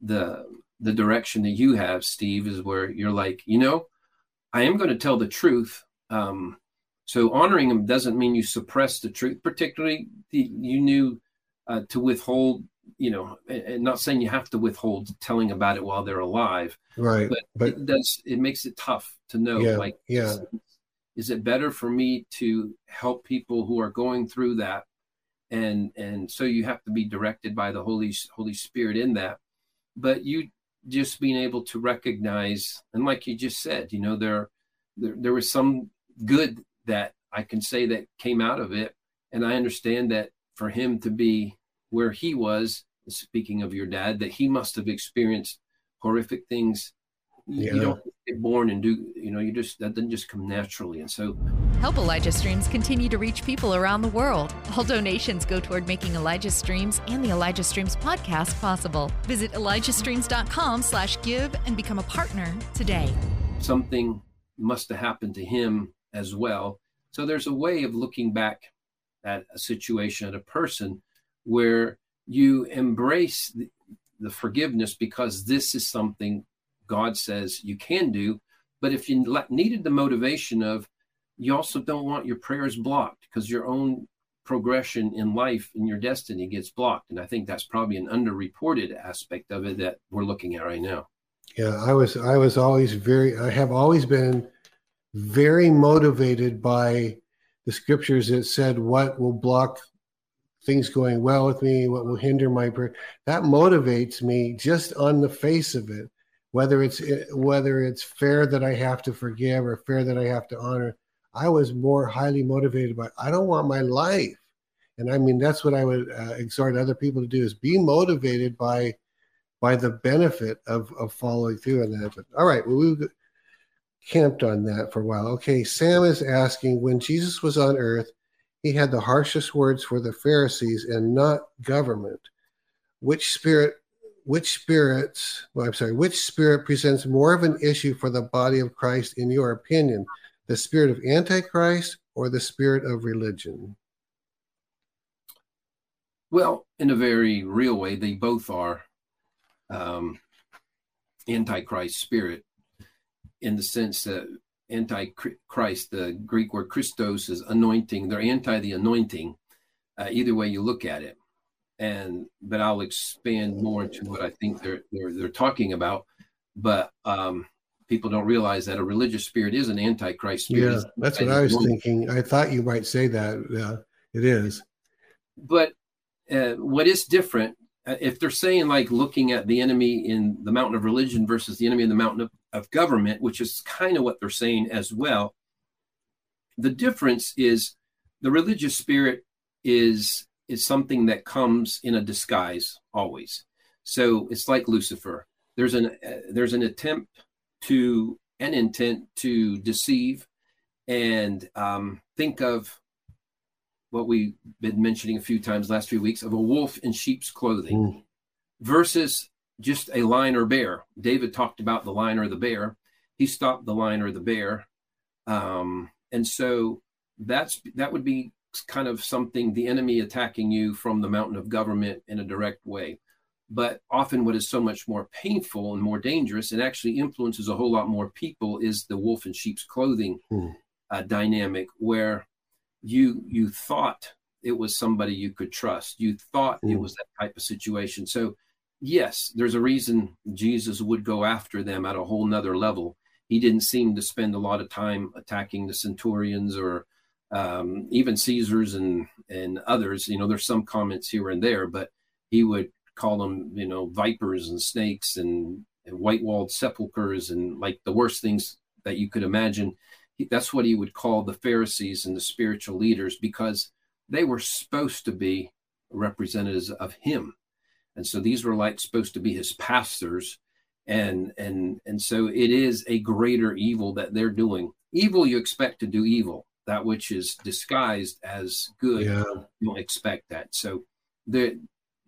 the, the direction that you have, Steve, is where you're like, you know, I am going to tell the truth. Um, so honoring them doesn't mean you suppress the truth, particularly the, you knew uh, to withhold you know, and not saying you have to withhold telling about it while they're alive, right? But, but it does it makes it tough to know, yeah, like, yeah, is, it better for me to help people who are going through that, and and so you have to be directed by the Holy Holy Spirit in that, but you just being able to recognize, and like you just said, you know, there, there, there was some good that I can say that came out of it. And I understand that for him to be where he was, speaking of your dad, that he must have experienced horrific things yeah. you don't get born and do you know you just that doesn't just come naturally. And so help elijah streams continue to reach people around the world. All donations go toward making elijah streams and the elijah streams podcast possible. Visit elijahstreams.com slash give and become a partner today. Something must have happened to him as well. So there's a way of looking back at a situation at a person where you embrace the, the forgiveness because this is something God says you can do. But if you needed the motivation of, you also don't want your prayers blocked because your own progression in life and your destiny gets blocked. And I think that's probably an underreported aspect of it that we're looking at right now. Yeah, I was I was always very I have always been very motivated by the scriptures that said what will block things going well with me, what will hinder my prayer. That motivates me just on the face of it whether it's whether it's fair that I have to forgive or fair that I have to honor. I was more highly motivated by I don't want my life, and I mean that's what I would uh, exhort other people to do is be motivated by by the benefit of of following through on that. But, all right, well, we camped on that for a while. Okay, Sam is asking when Jesus was on earth, he had the harshest words for the Pharisees and not government. Which spirit which spirits, well, I'm sorry, which spirit presents more of an issue for the body of Christ, in your opinion? The spirit of Antichrist or the spirit of religion? Well, in a very real way, they both are um, Antichrist spirit in the sense that Antichrist, the Greek word Christos, is anointing. They're anti the anointing, uh, either way you look at it and but I'll expand more into what I think they're they're, they're talking about. But um, people don't realize that a religious spirit is an antichrist spirit. Yeah, that's what I was thinking. I thought you might say that. Yeah, it is. But uh, what is different uh, if they're saying like looking at the enemy in the mountain of religion versus the enemy in the mountain of, of government, which is kind of what they're saying as well. The difference is the religious spirit is is something that comes in a disguise always. So it's like Lucifer. There's an uh, there's an attempt to an intent to deceive, and um, think of what we've been mentioning a few times last few weeks of a wolf in sheep's clothing mm. versus just a lion or bear. David talked about the lion or the bear. He stopped the lion or the bear, um, and so that's that would be kind of something the enemy attacking you from the mountain of government in a direct way. But often, what is so much more painful and more dangerous and actually influences a whole lot more people is the wolf in sheep's clothing hmm. uh, dynamic, where you you thought it was somebody you could trust, you thought it hmm. was that type of situation. So, yes, there's a reason Jesus would go after them at a whole nother level. He didn't seem to spend a lot of time attacking the centurions or um, even Caesars and and others. You know, there's some comments here and there, but he would call them, you know, vipers and snakes and, and white walled sepulchres and like the worst things that you could imagine. He, that's what he would call the Pharisees and the spiritual leaders because they were supposed to be representatives of him. And so these were like supposed to be his pastors. And and and so it is a greater evil that they're doing. Evil you expect to do evil that which is disguised as good yeah. you don't expect that. So there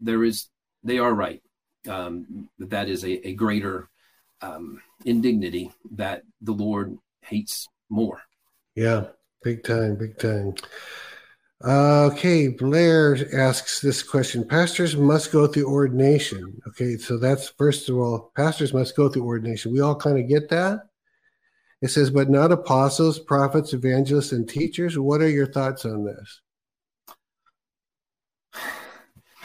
there is they are right. Um, that is a, a greater um, indignity that the lord hates more. Yeah big time big time. Uh, okay blair asks this question. Pastors must go through ordination. Okay so that's first of all pastors must go through ordination. We all kind of get that it says, but not apostles, prophets, evangelists, and teachers. What are your thoughts on this?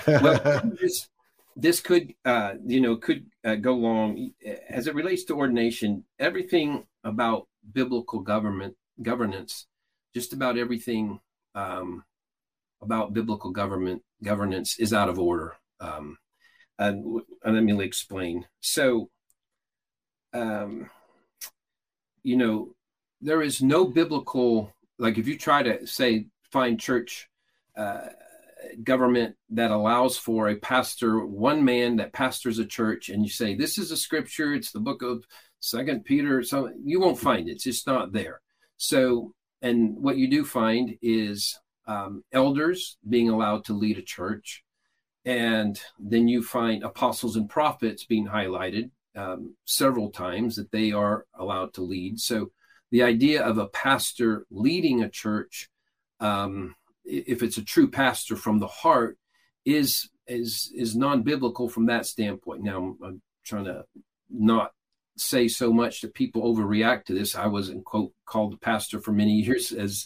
well, this, this could, uh, you know, could uh, go long as it relates to ordination. Everything about biblical government governance, just about everything um, about biblical government governance is out of order. Um, and, and let me explain. So, um, you know, there is no biblical like if you try to say find church uh, government that allows for a pastor, one man that pastors a church, and you say this is a scripture, it's the book of Second Peter, so you won't find it. It's just not there. So, and what you do find is um, elders being allowed to lead a church, and then you find apostles and prophets being highlighted um, several times that they are allowed to lead. So, the idea of a pastor leading a church, um, if it's a true pastor from the heart, is is is non-biblical from that standpoint. Now, I'm, I'm trying to not say so much that people overreact to this. I was in quote called a pastor for many years as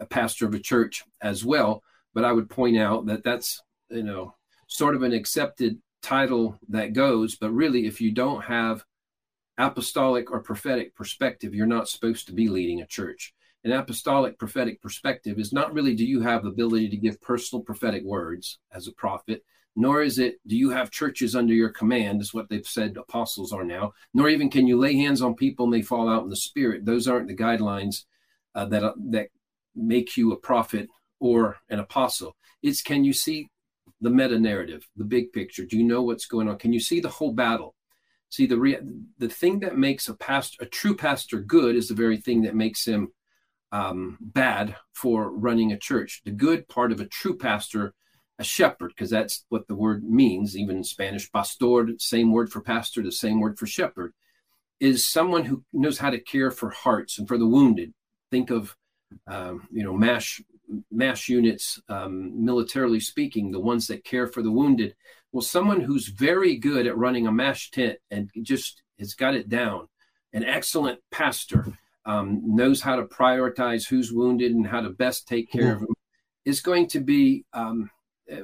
a pastor of a church as well, but I would point out that that's you know sort of an accepted title that goes, but really if you don't have apostolic or prophetic perspective, you're not supposed to be leading a church. An apostolic prophetic perspective is not really do you have the ability to give personal prophetic words as a prophet, nor is it do you have churches under your command, is what they've said apostles are now, nor even can you lay hands on people and they fall out in the spirit. Those aren't the guidelines uh, that, uh, that make you a prophet or an apostle. It's can you see the meta narrative, the big picture? Do you know what's going on? Can you see the whole battle? See, the re- the thing that makes a pastor, a true pastor, good is the very thing that makes him um, bad for running a church. The good part of a true pastor, a shepherd, because that's what the word means, even in Spanish, pastor, same word for pastor, the same word for shepherd, is someone who knows how to care for hearts and for the wounded. Think of, um, you know, MASH MASH units, um, militarily speaking, the ones that care for the wounded well, someone who's very good at running a MASH tent and just has got it down, an excellent pastor, um, knows how to prioritize who's wounded and how to best take care of them, is going to be um, uh,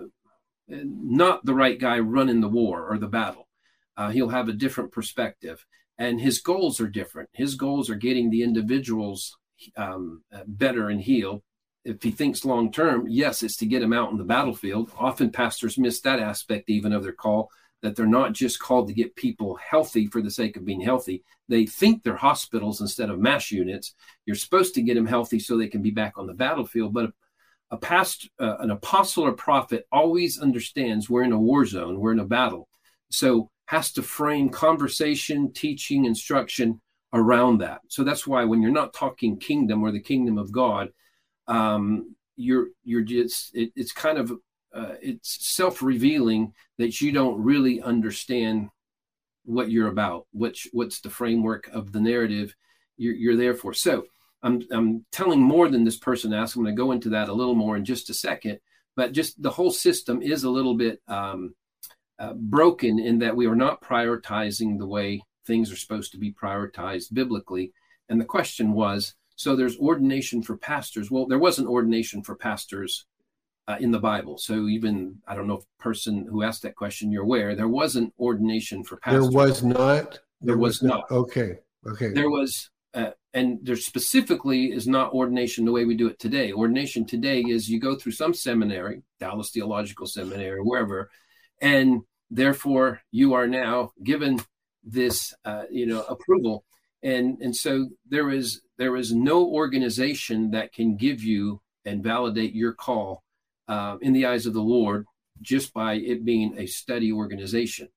not the right guy running the war or the battle. Uh, he'll have a different perspective, and his goals are different. His goals are getting the individuals um, better and healed if he thinks long term, yes, it's to get him out on the battlefield. Often pastors miss that aspect even of their call that they're not just called to get people healthy for the sake of being healthy. They think they're hospitals instead of MASH units. You're supposed to get them healthy so they can be back on the battlefield. But a, a past, uh, an apostle or prophet always understands we're in a war zone, we're in a battle. So has to frame conversation, teaching, instruction around that. So that's why when you're not talking kingdom or the kingdom of God, um, you're you're just it, it's kind of uh, it's self-revealing that you don't really understand what you're about what's what's the framework of the narrative you're, you're there for. So i'm i'm telling more than this person asked i'm going to go into that a little more in just a second but just the whole system is a little bit um, uh, broken in that we are not prioritizing the way things are supposed to be prioritized biblically. And the question was so there's ordination for pastors. Well, there was an ordination for pastors uh, in the Bible. So even I don't know if person who asked that question you're aware there was an ordination for pastors. There was not. There, there was, was not. not. Okay. Okay. There was, uh, and there specifically is not ordination the way we do it today. Ordination today is you go through some seminary, Dallas Theological Seminary, wherever, and therefore you are now given this, uh, you know, approval and and so there is there is no organization that can give you and validate your call uh, in the eyes of the Lord just by it being a study organization.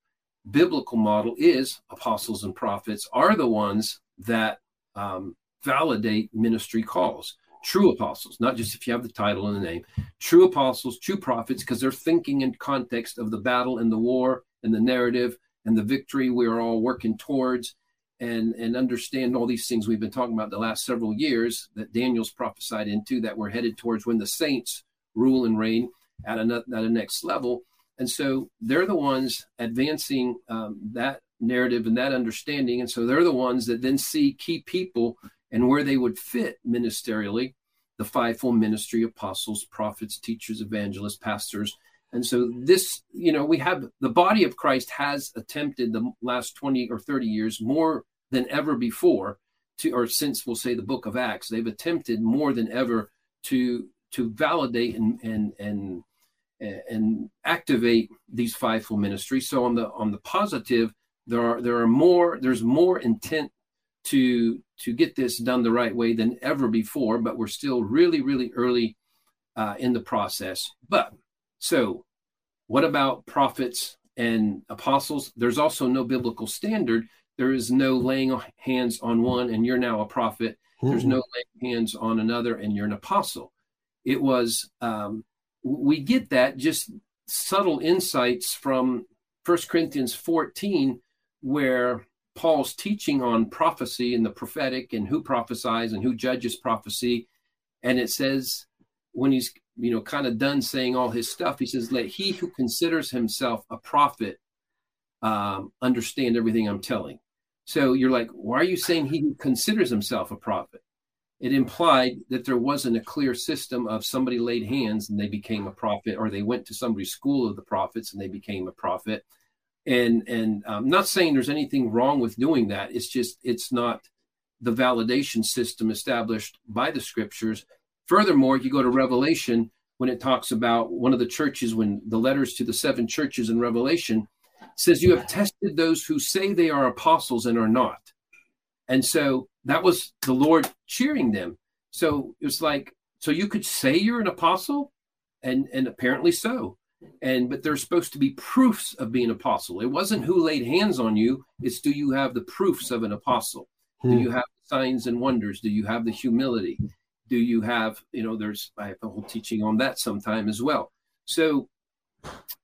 Biblical model is apostles and prophets are the ones that um, validate ministry calls. True apostles, not just if you have the title and the name. True apostles, true prophets, because they're thinking in context of the battle and the war and the narrative and the victory we're all working towards and and understand all these things we've been talking about the last several years that Daniel's prophesied into that we're headed towards when the saints rule and reign at a, at a next level. And so they're the ones advancing um, that narrative and that understanding. And so they're the ones that then see key people and where they would fit ministerially the fivefold ministry apostles, prophets, teachers, evangelists, pastors, and so this, you know, we have the body of Christ has attempted the last 20 or 30 years more than ever before to, or since we'll say the book of Acts, they've attempted more than ever to to validate and and and and activate these fivefold ministries. So on the on the positive, there are there are more there's more intent to to get this done the right way than ever before but we're still really really early uh, in the process but so what about prophets and apostles there's also no biblical standard there is no laying hands on one and you're now a prophet mm-hmm. there's no laying hands on another and you're an apostle it was um, we get that just subtle insights from First Corinthians 14 where Paul's teaching on prophecy and the prophetic and who prophesies and who judges prophecy. And it says, when he's, you know, kind of done saying all his stuff, he says, let he who considers himself a prophet um, understand everything I'm telling. So you're like, why are you saying he considers himself a prophet? It implied that there wasn't a clear system of somebody laid hands and they became a prophet, or they went to somebody's school of the prophets and they became a prophet and and I'm not saying there's anything wrong with doing that. It's just it's not the validation system established by the scriptures. Furthermore, you go to Revelation when it talks about one of the churches, when the letters to the seven churches in Revelation says, You have tested those who say they are apostles and are not. And so that was the Lord cheering them. So it's like, so you could say you're an apostle, and and apparently so and but there's supposed to be proofs of being apostle it wasn't who laid hands on you it's do you have the proofs of an apostle hmm. do you have signs and wonders do you have the humility do you have you know there's i have a whole teaching on that sometime as well so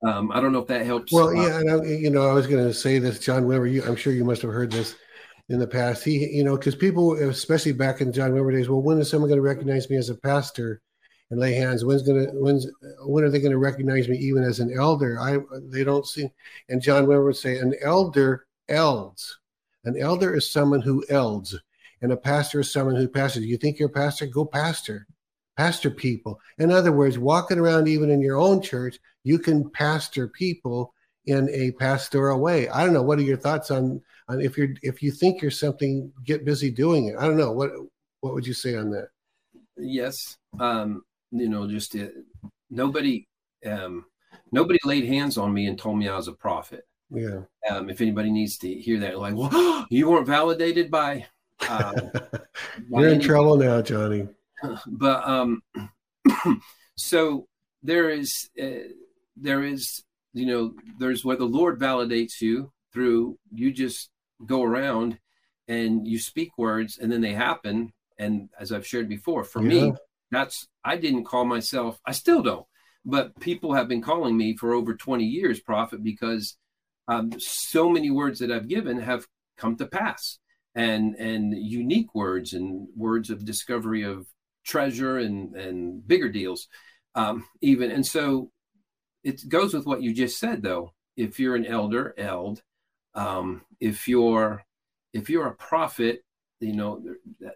um, i don't know if that helps well yeah and I, you know i was going to say this john Wimber you i'm sure you must have heard this in the past he you know because people especially back in john Wimber days well when is someone going to recognize me as a pastor and lay hands. When's gonna when's when are they gonna recognize me even as an elder? I they don't see. And John Wimber would say an elder elds. An elder is someone who elds, and a pastor is someone who pastors. You think you're a pastor? Go pastor, pastor people. In other words, walking around even in your own church, you can pastor people in a pastoral way. I don't know. What are your thoughts on on if you're if you think you're something, get busy doing it. I don't know. What what would you say on that? Yes. Um, you know, just uh, nobody, um, nobody laid hands on me and told me I was a prophet. Yeah. Um, if anybody needs to hear that, like, well, you weren't validated by. Um, You're in trouble now, Johnny. But um, so there is, uh, there is, you know, there's where the Lord validates you through you just go around and you speak words and then they happen. And as I've shared before, for yeah. me, that's I didn't call myself. I still don't. But people have been calling me for over 20 years prophet because um, so many words that I've given have come to pass, and and unique words and words of discovery of treasure and and bigger deals, um, even. And so it goes with what you just said, though. If you're an elder, eld. Um, if you're if you're a prophet, you know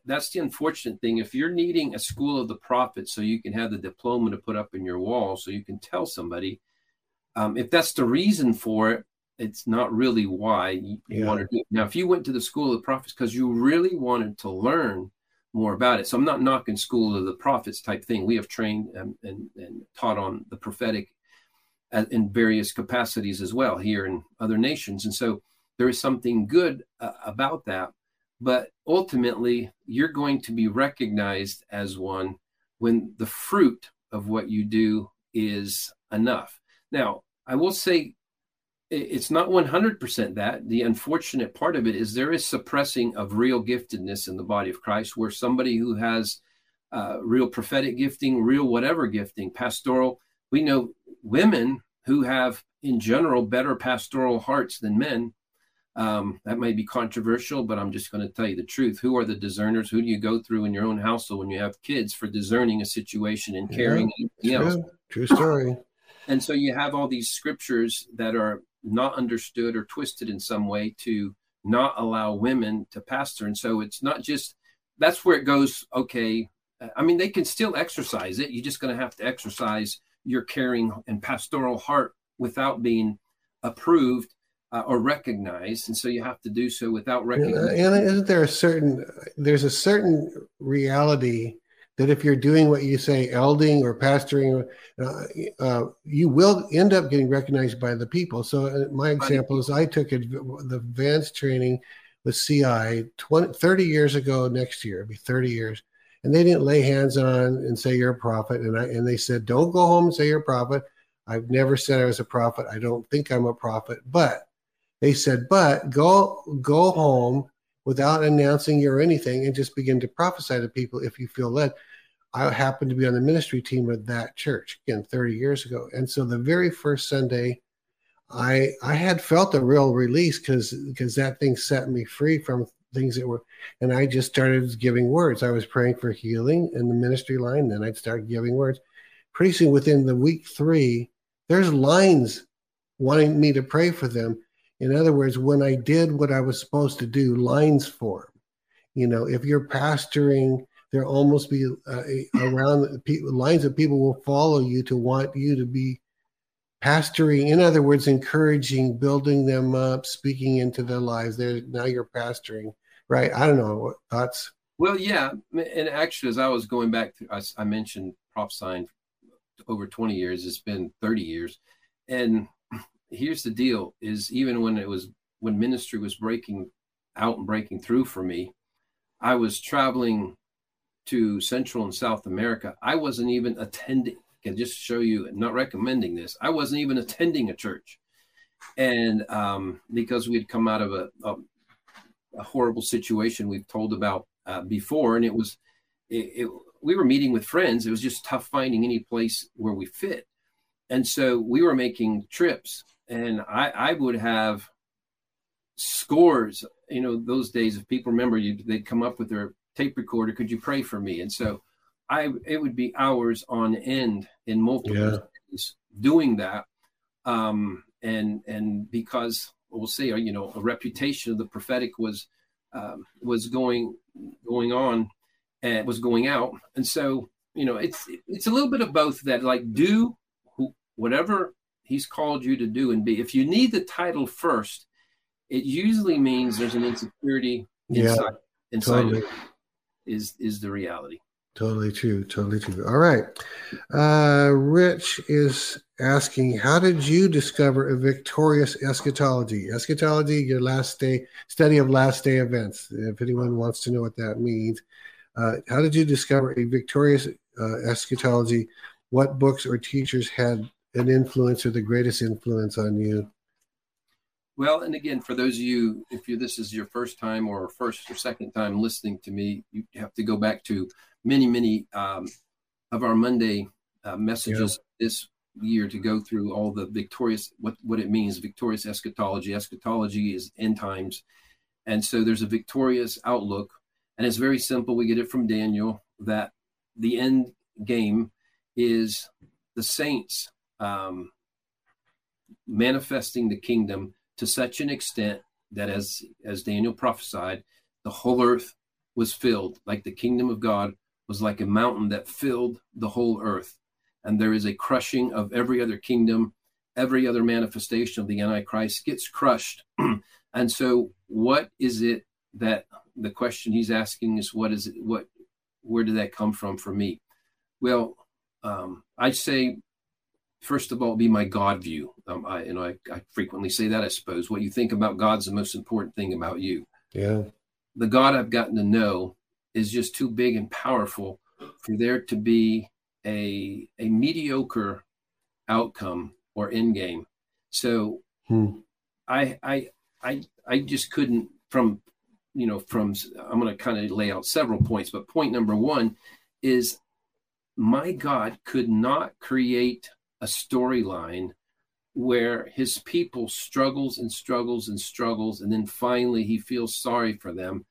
that's the unfortunate thing if you're needing a school of the prophets so you can have the diploma to put up in your wall so you can tell somebody um, if that's the reason for it it's not really why you, yeah. want to do it. Now if you went to the school of the prophets because you really wanted to learn more about it. So i'm not knocking school of the prophets type thing. We have trained and, and, and taught on the prophetic in various capacities as well here in other nations. And so there is something good uh, about that. But ultimately, you're going to be recognized as one when the fruit of what you do is enough. Now, I will say it's not 100% that. The unfortunate part of it is there is suppressing of real giftedness in the body of Christ, where somebody who has uh, real prophetic gifting, real whatever gifting, pastoral, we know women who have, in general, better pastoral hearts than men um, that may be controversial, but I'm just going to tell you the truth. Who are the discerners? Who do you go through in your own household when you have kids for discerning a situation and caring? Yeah, true. true story. And so you have all these scriptures that are not understood or twisted in some way to not allow women to pastor. And so it's not just that's where it goes. Okay, I mean they can still exercise it. You're just going to have to exercise your caring and pastoral heart without being approved uh, or recognized, and so you have to do so without recognizing. And, and isn't there a certain there's a certain reality that if you're doing what you say, elding or pastoring, uh, uh, you will end up getting recognized by the people. So uh, my example is I took the advanced training with CI 20, 30 years ago next year, it'll be 30 years. And they didn't lay hands on and say you're a prophet. And I and they said, don't go home and say you're a prophet. I've never said I was a prophet. I don't think I'm a prophet. But they said, but go go home without announcing you or anything and just begin to prophesy to people if you feel led. I happened to be on the ministry team of that church again 30 years ago. And so the very first Sunday, I I had felt a real release because because that thing set me free from things that were and I just started giving words. I was praying for healing in the ministry line, then I'd start giving words. Pretty soon within the week three, there's lines wanting me to pray for them. In other words, when I did what I was supposed to do, lines form. You know, if you're pastoring, there almost be uh, around lines of people will follow you to want you to be pastoring. In other words, encouraging, building them up, speaking into their lives. There now you're pastoring, right? I don't know what thoughts. Well, yeah, and actually, as I was going back, to, I, I mentioned prophesying over 20 years. It's been 30 years, and here's the deal is even when it was when ministry was breaking out and breaking through for me i was traveling to central and south america i wasn't even attending. Can just show you not recommending this i wasn't even attending a church. And um, because we had come out of a, a, a horrible situation we've told about uh, before and it was it, it, we were meeting with friends. It was just tough finding any place where we fit. And so we were making trips and I, I would have scores, you know, those days if people remember you, they'd come up with their tape recorder, could you pray for me? And so I, it would be hours on end in multiple yeah. days doing that. Um, and, and because we'll say, you know, a reputation of the prophetic was, um, was going, going on and was going out. And so, you know, it's, it's a little bit of both that like do whatever he's called you to do and be. If you need the title first, it usually means there's an insecurity inside. Yeah, inside totally. Is is the reality. Totally true. Totally true. All right. Uh, Rich is asking, how did you discover a victorious eschatology? Eschatology, your last day study of last day events. If anyone wants to know what that means, uh, how did you discover a victorious uh, eschatology? What books or teachers had an influence or the greatest influence on you? Well, and again, for those of you, if you this is your first time or first or second time listening to me, you have to go back to many, many um, of our Monday uh, messages yeah. this year to go through all the victorious what what it means, victorious eschatology. Eschatology is end times, and so there's a victorious outlook, and it's very simple. We get it from Daniel that the end game is the saints um, manifesting the kingdom to such an extent that, as as Daniel prophesied, the whole earth was filled, like the kingdom of God was like a mountain that filled the whole earth, and there is a crushing of every other kingdom, every other manifestation of the Antichrist gets crushed. and so, what is it that the question he's asking is, what is it? What where did that come from for me? Well, um, I'd say first of all be my God view. Um, I, you know, I, I frequently say that. I suppose what you think about God's the most important thing about you. Yeah. The God I've gotten to know is just too big and powerful for there to be a a mediocre outcome or end game. So hmm. I I I I just couldn't from you know from I'm going to kind of lay out several points, but point number one is my God could not create a storyline where his people struggles and struggles and struggles and then finally he feels sorry for them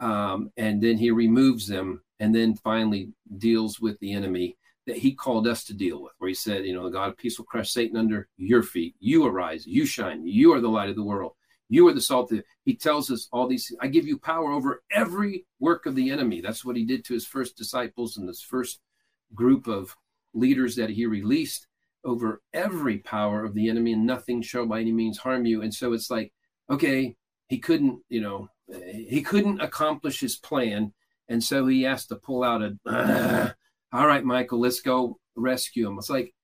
um, and then he removes them and then finally deals with the enemy that he called us to deal with where he said you know the god of peace will crush satan under your feet. You arise you shine you are the light of the world. You are the salt he tells us all these i give you power over every work of the enemy. That's what he did to his first disciples and this first group of leaders that he released over every power of the enemy and nothing shall by any means harm you and so it's like okay he couldn't you know he couldn't accomplish his plan And so he has to pull out a, uh, all right, Michael, let's go rescue him. It's like,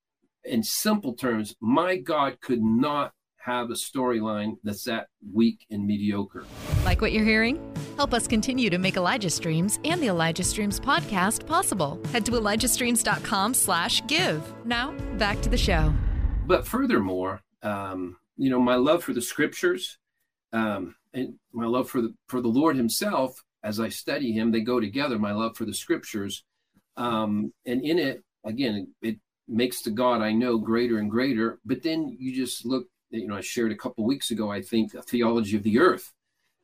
in simple terms, my God could not have a storyline that's that weak and mediocre. Like what you're hearing? Help us continue to make Elijah Streams and the Elijah Streams podcast possible. Head to ElijahStreams.com slash give. Now, back to the show. But furthermore, um, you know, my love for the scriptures um, and my love for the for the Lord Himself, as I study Him, they go together. My love for the scriptures, um, and in it, again, it makes the God I know greater and greater. But then you just look, you know, I shared a couple weeks ago, I think, a theology of the earth,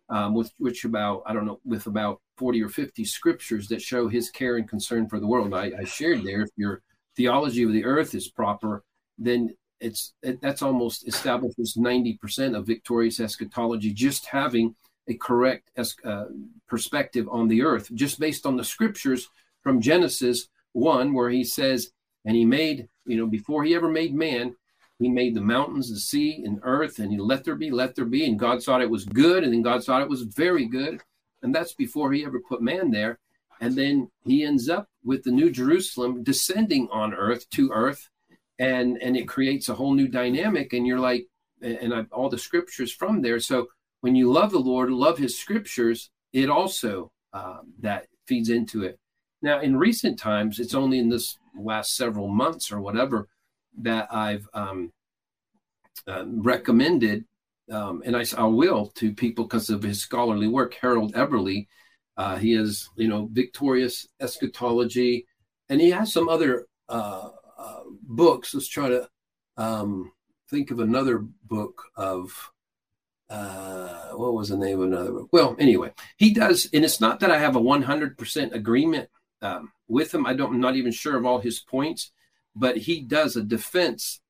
um, with which about, I don't know, with about 40 or 50 scriptures that show his care and concern for the world. I, I shared there, if your theology of the earth is proper, then it's it, that's almost establishes 90% of victorious eschatology, just having a correct uh, perspective on the earth, just based on the scriptures from Genesis 1, where he says, and he made, you know, before he ever made man, he made the mountains, the sea, and earth, and he let there be, let there be. And God thought it was good, and then God thought it was very good. And that's before he ever put man there. And then he ends up with the New Jerusalem descending on earth to earth, and and it creates a whole new dynamic. And you're like, and I've, all the scriptures from there. So when you love the Lord, love His scriptures, it also um, that feeds into it. Now, in recent times, it's only in this last several months or whatever that I've um, uh, recommended, um, and I, I, will to people because of his scholarly work. Harold Eberle, uh, he has you know victorious eschatology, and he has some other uh, uh books. Let's try to um, think of another book of. Uh, what was the name of another book? Well, anyway, he does, and it's not that I have a 100% agreement um, with him. I don't, I'm not even sure of all his points, but he does a defense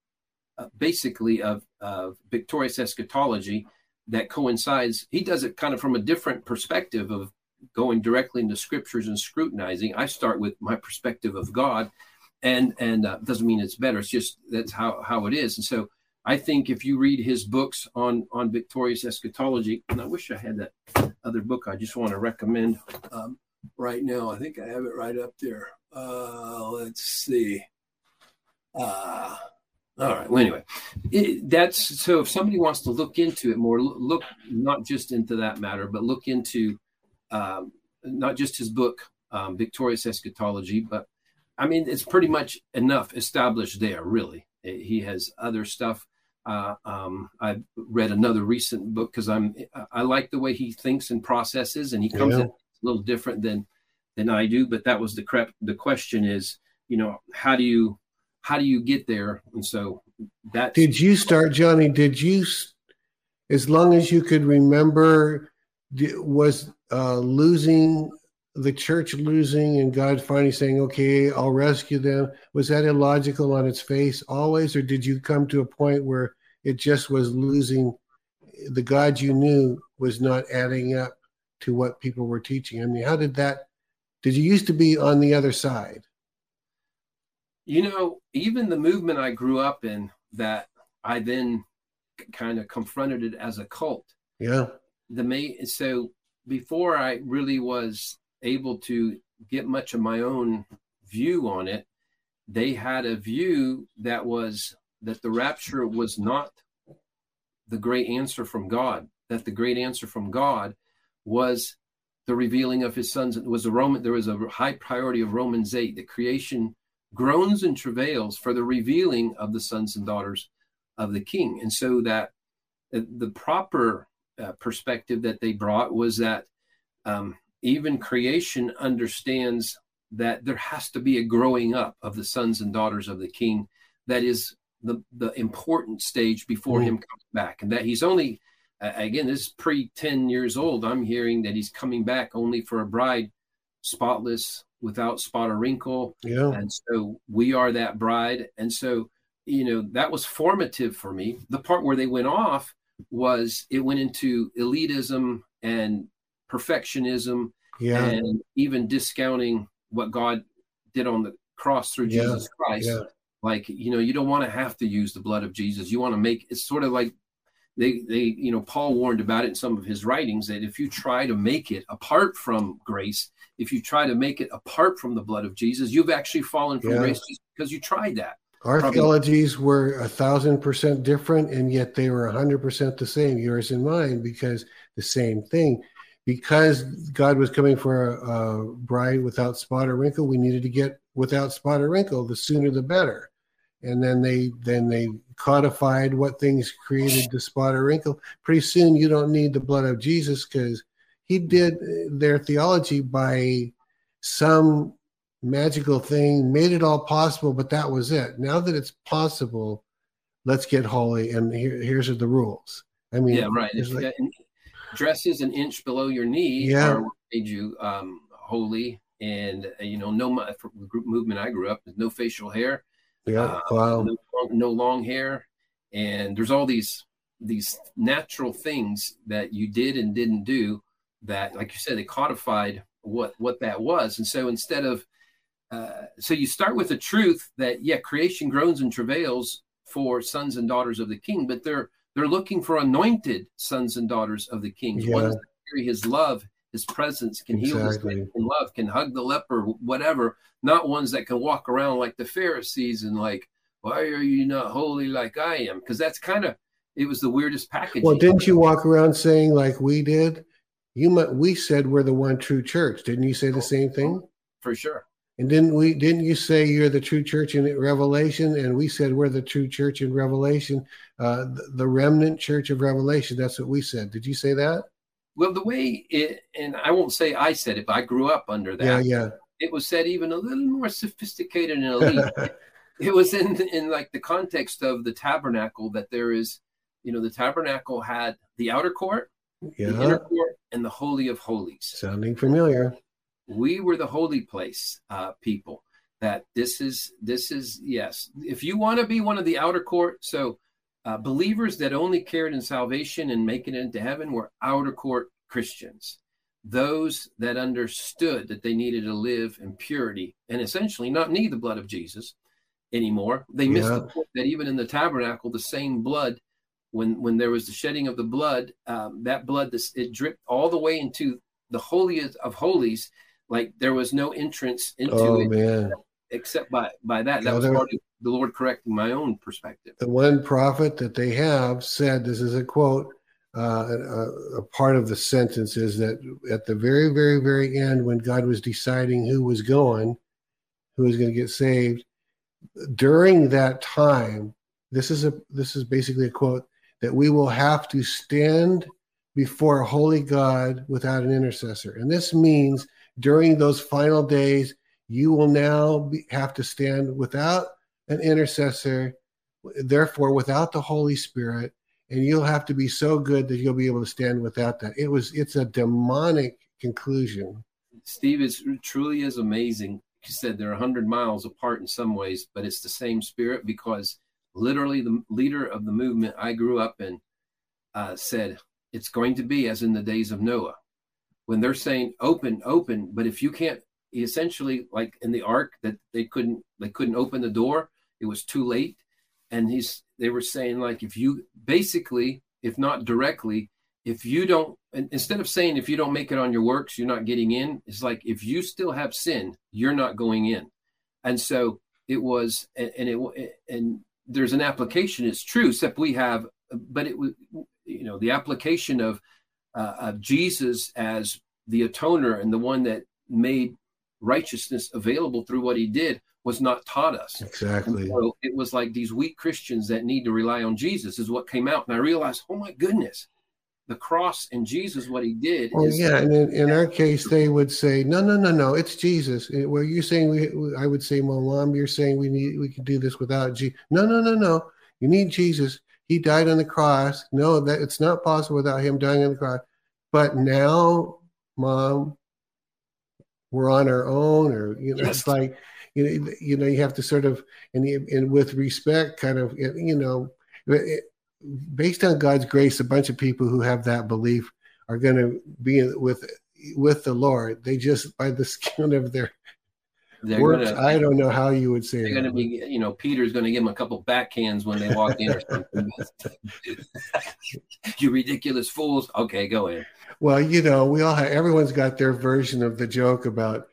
uh, basically of, of victorious eschatology that coincides. He does it kind of from a different perspective of going directly into scriptures and scrutinizing. I start with my perspective of God, and and uh, doesn't mean it's better. It's just that's how how it is. And so I think if you read his books on on victorious eschatology, and I wish I had that other book. I just want to recommend. Um, right now. I think I have it right up there. Uh, let's see. Uh, all right. Well, anyway, it, that's so. If somebody wants to look into it more, look not just into that matter, but look into um, not just his book, um, Victorious Eschatology, but I mean, it's pretty much enough established there. Really, he has other stuff. Uh, um, I've read another recent book because I'm I like the way he thinks and processes, and he comes yeah. at a little different than than I do. But that was the crep. The question is, you know, how do you how do you get there? And so that did you start, Johnny? Did you, as long as you could remember, was uh, losing the church losing and God finally saying, "Okay, I'll rescue them." Was that illogical on its face always, or did you come to a point where it just was losing? The God you knew was not adding up to what people were teaching. I mean, how did that? Did you used to be on the other side? You know, even the movement I grew up in, that I then kind of confronted it as a cult. Yeah. The main so before I really was able to get much of my own view on it, they had a view that was that the rapture was not the great answer from God, that the great answer from God was the revealing of his sons. It was a Roman, there was a high priority of Romans 8, that creation groans and travails for the revealing of the sons and daughters of the king. And so that uh, the proper uh, perspective that they brought was that um, even creation understands that there has to be a growing up of the sons and daughters of the king that is the the important stage before mm. him comes back and that he's only again, this is pre 10 years old. I'm hearing that he's coming back only for a bride spotless, without spot or wrinkle. Yeah. And so we are that bride. And so, you know, that was formative for me. The part where they went off was it went into elitism and perfectionism yeah. and even discounting what God did on the cross through yeah. Jesus Christ. Yeah. Like, you know, you don't want to have to use the blood of Jesus. You want to make it's sort of like they they you know Paul warned about it in some of his writings that if you try to make it apart from grace, if you try to make it apart from the blood of Jesus, you've actually fallen from yeah. grace because you tried that. Our Probably. theologies were a thousand percent different, and yet they were a hundred percent the same, yours and mine, because the same thing. Because God was coming for a, a bride without spot or wrinkle, we needed to get without spot or wrinkle. The sooner, the better. And then they then they codified what things created the spot or wrinkle. Pretty soon, you don't need the blood of Jesus because he did their theology by some magical thing, made it all possible, but that was it. Now that it's possible, let's get holy, and here, here's the rules. I mean, yeah, right. Like, dresses an inch below your knee yeah. are made you um, holy, and uh, you know, no group movement I grew up with no facial hair, yeah, uh, wow, no, no long hair, and there's all these these natural things that you did and didn't do that, like you said, they codified what what that was, and so instead of uh, so you start with the truth that yeah, creation groans and travails for sons and daughters of the King, but they're they're looking for anointed sons and daughters of the King, yeah. ones that carry His love, His presence, can exactly. heal the sick, can love, can hug the leper, whatever. Not ones that can walk around like the Pharisees and like, why are you not holy like I am? Because that's kind of it was the weirdest package. Well, didn't you walk around saying like we did? You might, we said we're the one true church. Didn't you say the same thing? For sure. And didn't we? Didn't you say you're the true church in Revelation? And we said we're the true church in Revelation, uh, the, the remnant church of Revelation. That's what we said. Did you say that? Well, the way it, and I won't say I said it, but I grew up under that. Yeah, yeah. It was said even a little more sophisticated and elite. it was in in like the context of the tabernacle that there is, you know, the tabernacle had the outer court, yeah. the inner court, and the holy of holies. Sounding familiar we were the holy place uh, people that this is this is yes if you want to be one of the outer court so uh, believers that only cared in salvation and making it into heaven were outer court christians those that understood that they needed to live in purity and essentially not need the blood of jesus anymore they missed yeah. the point that even in the tabernacle the same blood when when there was the shedding of the blood um, that blood this it dripped all the way into the holiest of holies like there was no entrance into oh, it man. Except by by that. That was part of the Lord correcting my own perspective. The one prophet that they have said, this is a quote, uh, a, a, part of the sentence is that at the very, very, very end, when God was deciding who was going, who was going to get saved, during that time, this is a this is basically a quote that we will have to stand before a holy God without an intercessor, and this means during those final days, you will now be, have to stand without an intercessor, therefore without the Holy Spirit, and you'll have to be so good that you'll be able to stand without that. It was it's a demonic conclusion. Steve, it truly is amazing. You said they're 100 miles apart in some ways, but it's the same spirit because literally the leader of the movement I grew up in uh, said, It's going to be as in the days of Noah when they're saying open, open, but if you can't essentially like in the ark that they couldn't they couldn't open the door, it was too late. And he's they were saying like if you basically, if not directly, if you don't instead of saying if you don't make it on your works, you're not getting in, it's like if you still have sin, you're not going in. And so it was and, and it and there's an application, it's true, except we have but it was you know the application of uh, of Jesus as the atoner and the one that made righteousness available through what he did was not taught us. Exactly. so it was like these weak Christians that need to rely on Jesus is what came out. And I realized, oh my goodness, the cross and Jesus, what he did. Oh, yeah. And in, in, our case, they would say, no, no, no, no, it's Jesus. Where you're saying, we, I would say, Mom, you're saying we need, we can do this without Jesus. No, no, no, no. You need Jesus. He died on the cross. No, that it's not possible without him dying on the cross. But now, mom, we're on our own, or you know, yes. it's like you know, you know, you have to sort of and and with respect, kind of, you know, it, based on God's grace, a bunch of people who have that belief are going to be with with the Lord. They just by the skin of their they're Works, gonna, I don't know how you would say they're going to be, you know, Peter's going to give them a couple backhands when they walk in or something. you ridiculous fools. Okay, go in. Well, you know, we all have, everyone's got their version of the joke about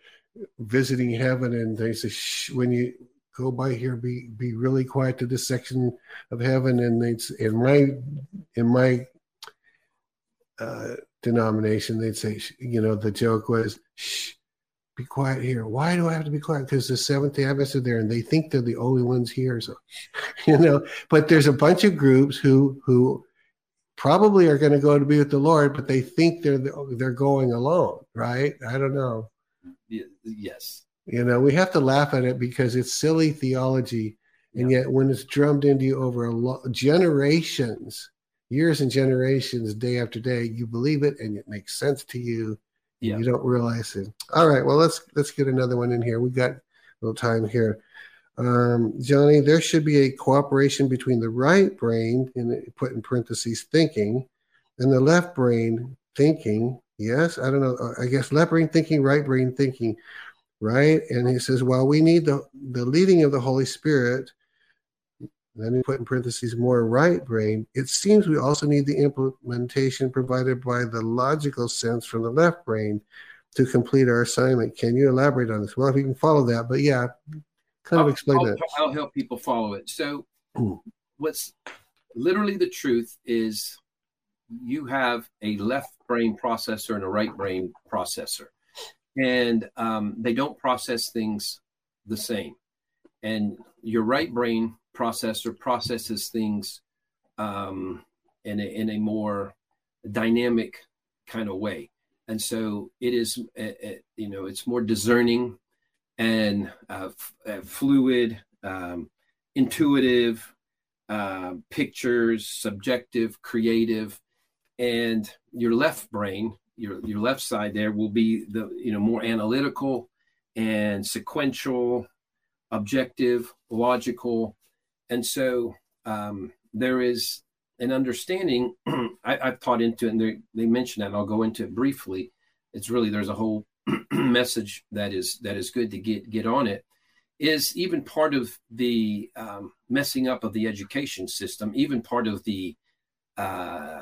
visiting heaven, and they say, Shh, when you go by here, be be really quiet to this section of heaven. And they'd, in my in my uh, denomination, they'd say, you know, the joke was, Shh, be quiet here. Why do I have to be quiet? Because the Seventh Day Adventists are there, and they think they're the only ones here. So, you know, but there's a bunch of groups who who probably are going to go to be with the Lord, but they think they're they're going alone, right? I don't know. Yes. You know, we have to laugh at it because it's silly theology, and yet when it's drummed into you over a lo- generations, years and generations, day after day, you believe it, and it makes sense to you. Yeah. You don't realize it. All right, well let's let's get another one in here. We got a little time here. Um, Johnny, there should be a cooperation between the right brain, and put in parentheses thinking, and the left brain thinking. Yes, I don't know. I guess left brain thinking, right brain thinking, right? And he says, well, we need the the leading of the Holy Spirit. Then he put in parentheses more right brain. It seems we also need the implementation provided by the logical sense from the left brain to complete our assignment. Can you elaborate on this? Well, if you can follow that, but yeah, kind of I'll, explain I'll, that. I'll help people follow it. So, what's literally the truth is you have a left brain processor and a right brain processor, and um, they don't process things the same. And your right brain processor processes things um, in, a, in a more dynamic kind of way. And so it is, uh, uh, you know, it's more discerning and uh, f- uh, fluid, um, intuitive, uh, pictures, subjective, creative, and your left brain, your your left side there will be the you know more analytical and sequential, objective, logical, and so um, there is an understanding. I, I've taught into and they, they mentioned that. I'll go into it briefly. It's really there's a whole message that is that is good to get get on it is even part of the um, messing up of the education system even part of the uh,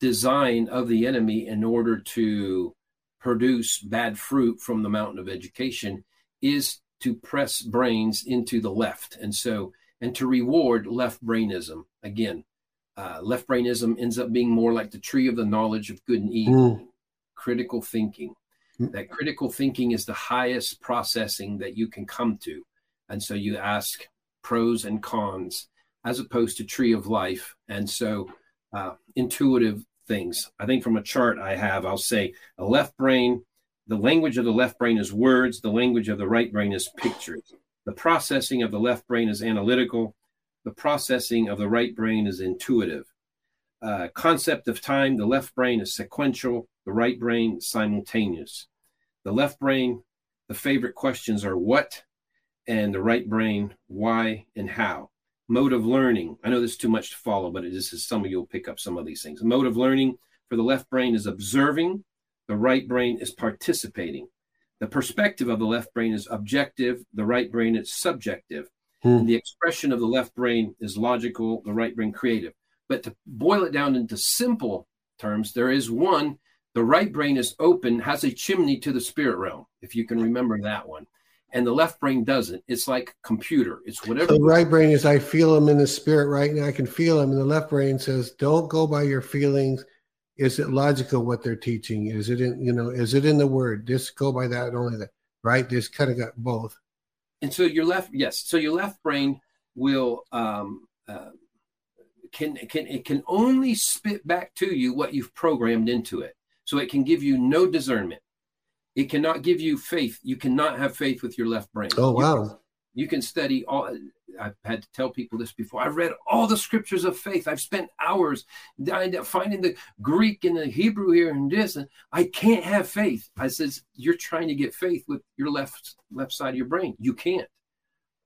design of the enemy in order to produce bad fruit from the mountain of education is to press brains into the left. And so and to reward left brainism. Again uh, left brainism ends up being more like the tree of the knowledge of good and evil Mm. critical thinking that critical thinking is the highest processing that you can come to. And so you ask pros and cons as opposed to tree of life. And so uh, intuitive things. I think from a chart i have i'll say a left brain the language of the left brain is words the language of the right brain is pictures. The processing of the left brain is analytical. The processing of the right brain is intuitive. Uh, concept of time the left brain is sequential the right brain simultaneous. The left brain the favorite questions are what and the right brain why and how. Mode of learning. I know this is too much to follow but this is some of you will pick up some of these things. Mode of learning for the left brain is observing. The right brain is participating. The perspective of the left brain is objective. The right brain is subjective. Hmm. the expression of the left brain is logical. The right brain creative. But to boil it down into simple terms there is one the right brain is open has a chimney to the spirit realm if you can remember that one and the left brain doesn't it's like computer it's whatever The right brain is I feel them in the spirit right now. I can feel them. And the left brain says, don't go by your feelings. Is it logical what they're teaching? Is it in, you know, is it in the word? Just go by that and only that, right? Just kind of got both. and so your left yes so your left brain will um uh, can can it can only spit back to you what you've programmed into it so it can give you no discernment. It cannot give you faith. You cannot have faith with your left brain. Oh, You- wow. you can study all i've had to tell people this before. I've read all the scriptures of faith. I've spent hours finding the greek and the hebrew here and this. And i can't have faith. I says you're trying to get faith with your left left side of your brain. You can't.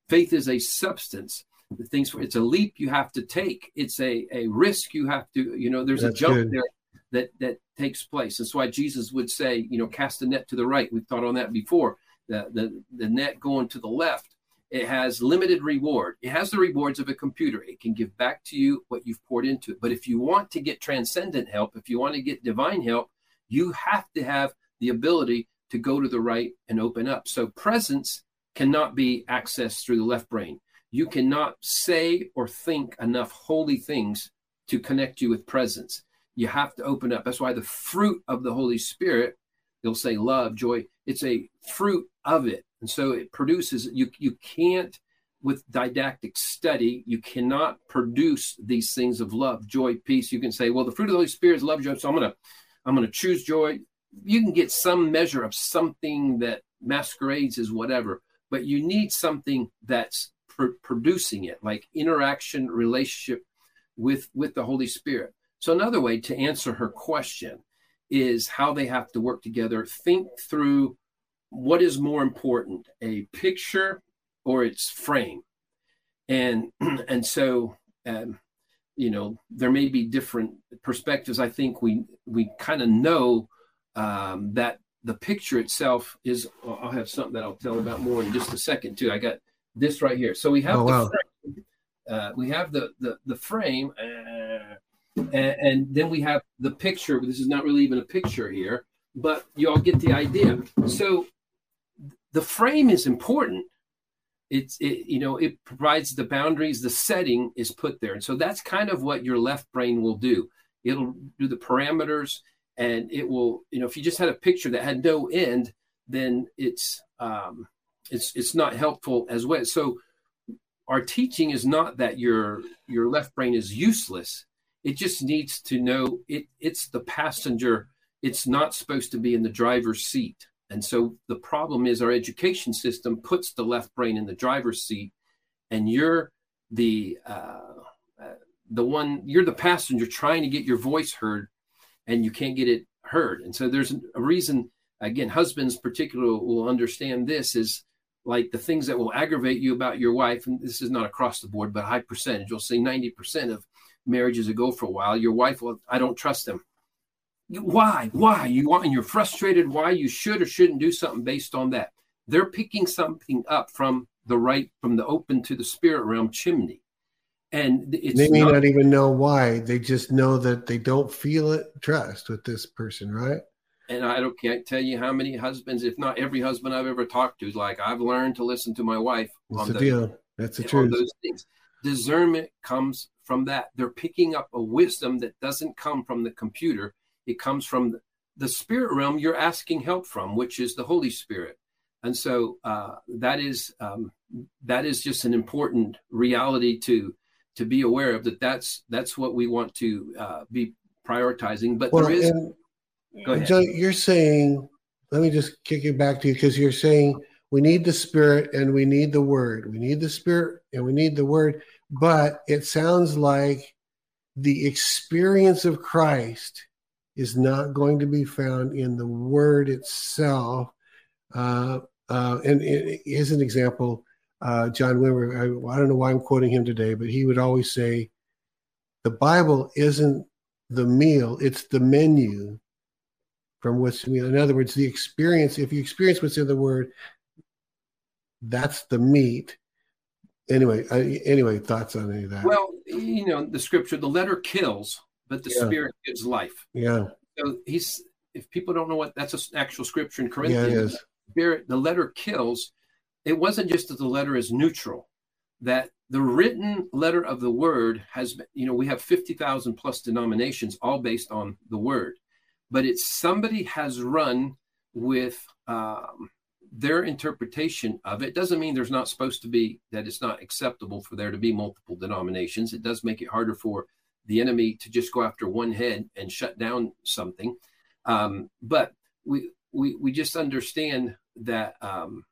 Faith is a substance. The things it's a leap you have to take. It's a a risk you have to you know there's That's a jump good. there that that takes place that's why jesus would say you know cast the net to the right we've thought on that before the, the, the net going to the left, it has limited reward. It has the rewards of a computer. It can give back to you what you've poured into it. But if you want to get transcendent help, if you want to get divine help, you have to have the ability to go to the right and open up. So presence cannot be accessed through the left brain. You cannot say or think enough holy things to connect you with presence. You have to open up. That's why the fruit of the Holy Spirit, they'll say love, joy, it's a fruit of it. And so it produces, you, you can't, with didactic study, you cannot produce these things of love, joy, peace. You can say, well, the fruit of the Holy Spirit is love, joy. So I'm going to, I'm going to choose joy. You can get some measure of something that masquerades as whatever, but you need something that's pr- producing it, like interaction, relationship with with the Holy Spirit. So another way to answer her question is how they have to work together. Think through what is more important, a picture or its frame, and and so. Um, you know there may be different perspectives i think we we kind of know um, that the picture itself is i'll have something that i'll tell about more in just a second too i got this right here so we have oh, the wow. frame, uh, we have the the, the frame uh, and, and, then we have the picture this is not really even a picture here but you all get the idea. So the frame is important. It's it, you know it provides the boundaries the setting is put there. And so that's kind of what your left brain will do. It'll do the parameters and it will you know if you just had a picture that had no end then it's um it's it's not helpful as well. So our teaching is not that your your left brain is useless it just needs to know it it's the passenger it's not supposed to be in the driver's seat and so the problem is our education system puts the left brain in the driver's seat, and you're the uh, uh, the one you're the passenger trying to get your voice heard, and you can't get it heard. And so there's a reason. Again, husbands particularly will understand this is like the things that will aggravate you about your wife. And this is not across the board, but a high percentage. You'll say 90% of marriages ago for a while. Your wife will, I don't trust them why why you want and you're frustrated why you should or shouldn't do something based on that they're picking something up from the right from the open to the spirit realm chimney and it's they may not, not even know why they just know that they don't feel it trust with this person right and I don't can't tell you how many husbands, if not every husband I've ever talked to, is like I've learned to listen to my wife. That's the, the deal. That's the truth. Those things. Discernment comes from that. They're picking up a wisdom that doesn't come from the computer. It comes from the spirit realm you're asking help from, which is the Holy Spirit. And so uh, that is um, that is just an important reality to to be aware of. That that's that's what we want to uh, be prioritizing. But well, there is. go ahead. John, you're saying. Let me just kick it back to you because you're saying we need the spirit and we need the word. We need the spirit and we need the word. But it sounds like the experience of Christ is not going to be found in the word itself. Uh, uh, and, and here's an example uh, John Wimber, I, I, don't know why I'm quoting him today, but he would always say, The Bible isn't the meal, it's the menu from what's meal. In other words, the experience, if you experience what's in the word, that's the meat. Anyway, I, anyway, thoughts on any of that? Well, you know, the scripture, the letter kills, but the yeah. spirit gives life. Yeah. So he's if people don't know what that's an actual scripture in Corinthians, yeah, spirit, the letter kills. It wasn't just that the letter is neutral, that the written letter of the word has you know, we have 50,000 plus denominations all based on the word, but it's somebody has run with um, their interpretation of it doesn't mean there's not supposed to be that it's not acceptable for there to be multiple denominations. It does make it harder for the enemy to just go after one head and shut down something. Um, but we, we, we just understand that, um,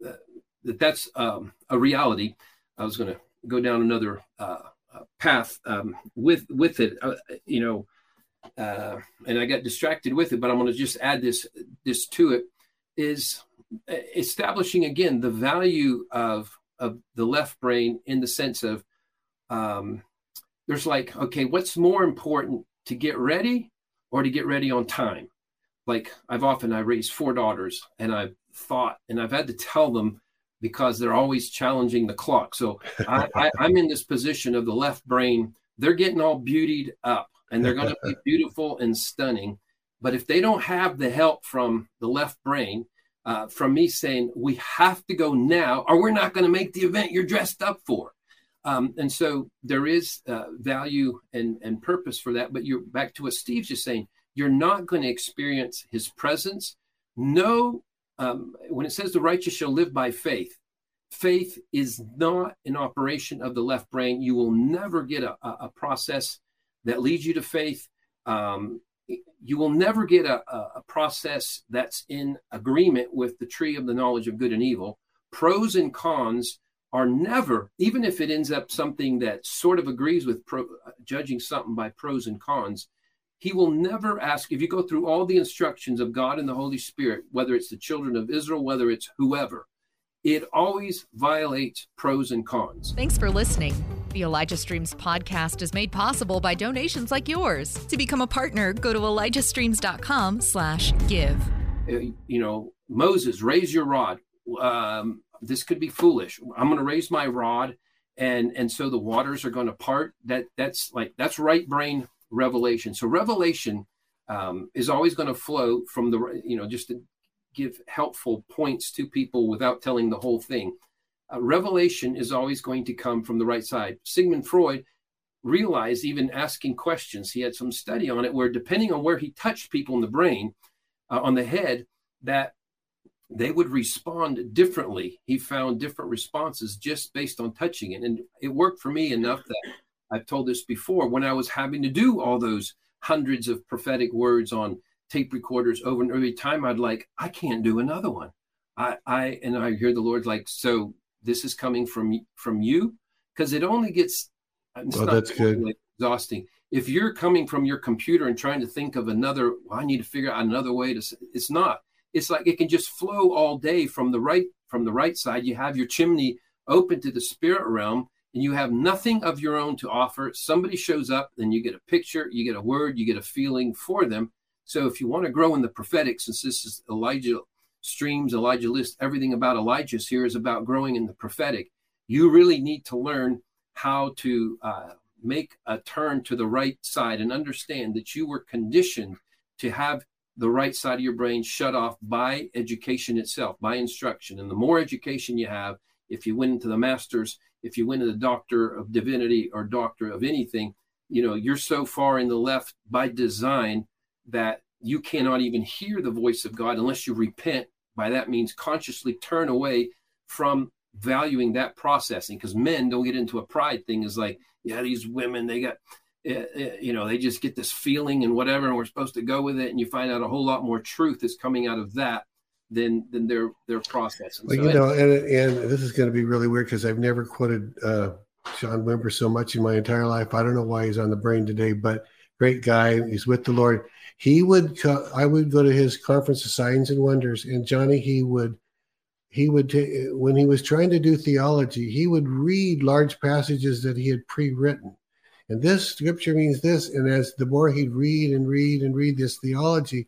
that, that that's um, a reality. I was going to go down another uh, path um, with with it, uh, you know, uh, and I got distracted with it. But I'm going to just add this this to it is establishing again the value of of the left brain in the sense of um, there's like, okay, what's more important to get ready or to get ready on time? Like I've often I raised four daughters and I've thought, and I've had to tell them because they're always challenging the clock. So I, I, I'm in this position of the left brain. They're getting all beautied up and they're going to be beautiful and stunning. But if they don't have the help from the left brain, uh, from me saying, we have to go now, or we're not going to make the event you're dressed up for. Um, and so there is uh, value and, and purpose for that. But you're back to what Steve's just saying. You're not going to experience his presence. No, um, when it says the righteous shall live by faith, faith is not an operation of the left brain. You will never get a, a process that leads you to faith. Um, you will never get a, a, process that's in agreement with the tree of the knowledge of good and evil. Pros and cons are never, even if it ends up something that sort of agrees with pro, judging something by pros and cons, he will never ask, if you go through all the instructions of God and the Holy Spirit, whether it's the children of Israel, whether it's whoever, it always violates pros and cons. Thanks for listening. The Elijah Streams podcast is made possible by donations like yours. To become a partner, go to elijahstreams.com slash give. Uh, you know, Moses, raise your rod. Um, this could be foolish. I'm going to raise my rod and and so the waters are going to part that that's like that's right brain revelation so revelation um, is always going to flow from the you know just give helpful points to people without telling the whole thing. Uh, revelation is always going to come from the right side. Sigmund Freud realized, even asking questions, he had some study on it where, depending on where he touched people in the brain, uh, on the head, that they would respond differently. He found different responses just based on touching it. And it worked for me enough that I've told this before when I was having to do all those hundreds of prophetic words on tape recorders over and every time I'd like, I can't do another one. I, I, and I hear the Lord like, so this is coming from, from you. Cause it only gets, well, that's good. exhausting. If you're coming from your computer and trying to think of another, well, I need to figure out another way to, it's not, it's like it can just flow all day from the right, from the right side. You have your chimney open to the spirit realm and you have nothing of your own to offer. Somebody shows up, then you get a picture, you get a word, you get a feeling for them so if you want to grow in the prophetic, since this is Elijah streams, Elijah list, everything about Elijah's here is about growing in the prophetic. You really need to learn how to uh, make a turn to the right side and understand that you were conditioned to have the right side of your brain shut off by education itself, by instruction. And the more education you have, if you went into the masters, if you went to the doctor of divinity or doctor of anything, you know, you're so far in the left by design that you cannot even hear the voice of God unless you repent. By that means, consciously turn away from valuing that processing because men don't get into a pride thing is like, yeah, these women, they got, uh, you know, they just get this feeling and whatever, and we're supposed to go with it. And you find out a whole lot more truth is coming out of that than than their their processing. Well, so you know, and and this is going to be really weird because I've never quoted uh, John Wimber so much in my entire life. I don't know why he's on the brain today, but great guy. He's with the Lord he would co- i would go to his conference of signs and wonders and johnny he would he would t- when he was trying to do theology he would read large passages that he had pre-written. And this scripture means this and as the more he'd read and read and read this theology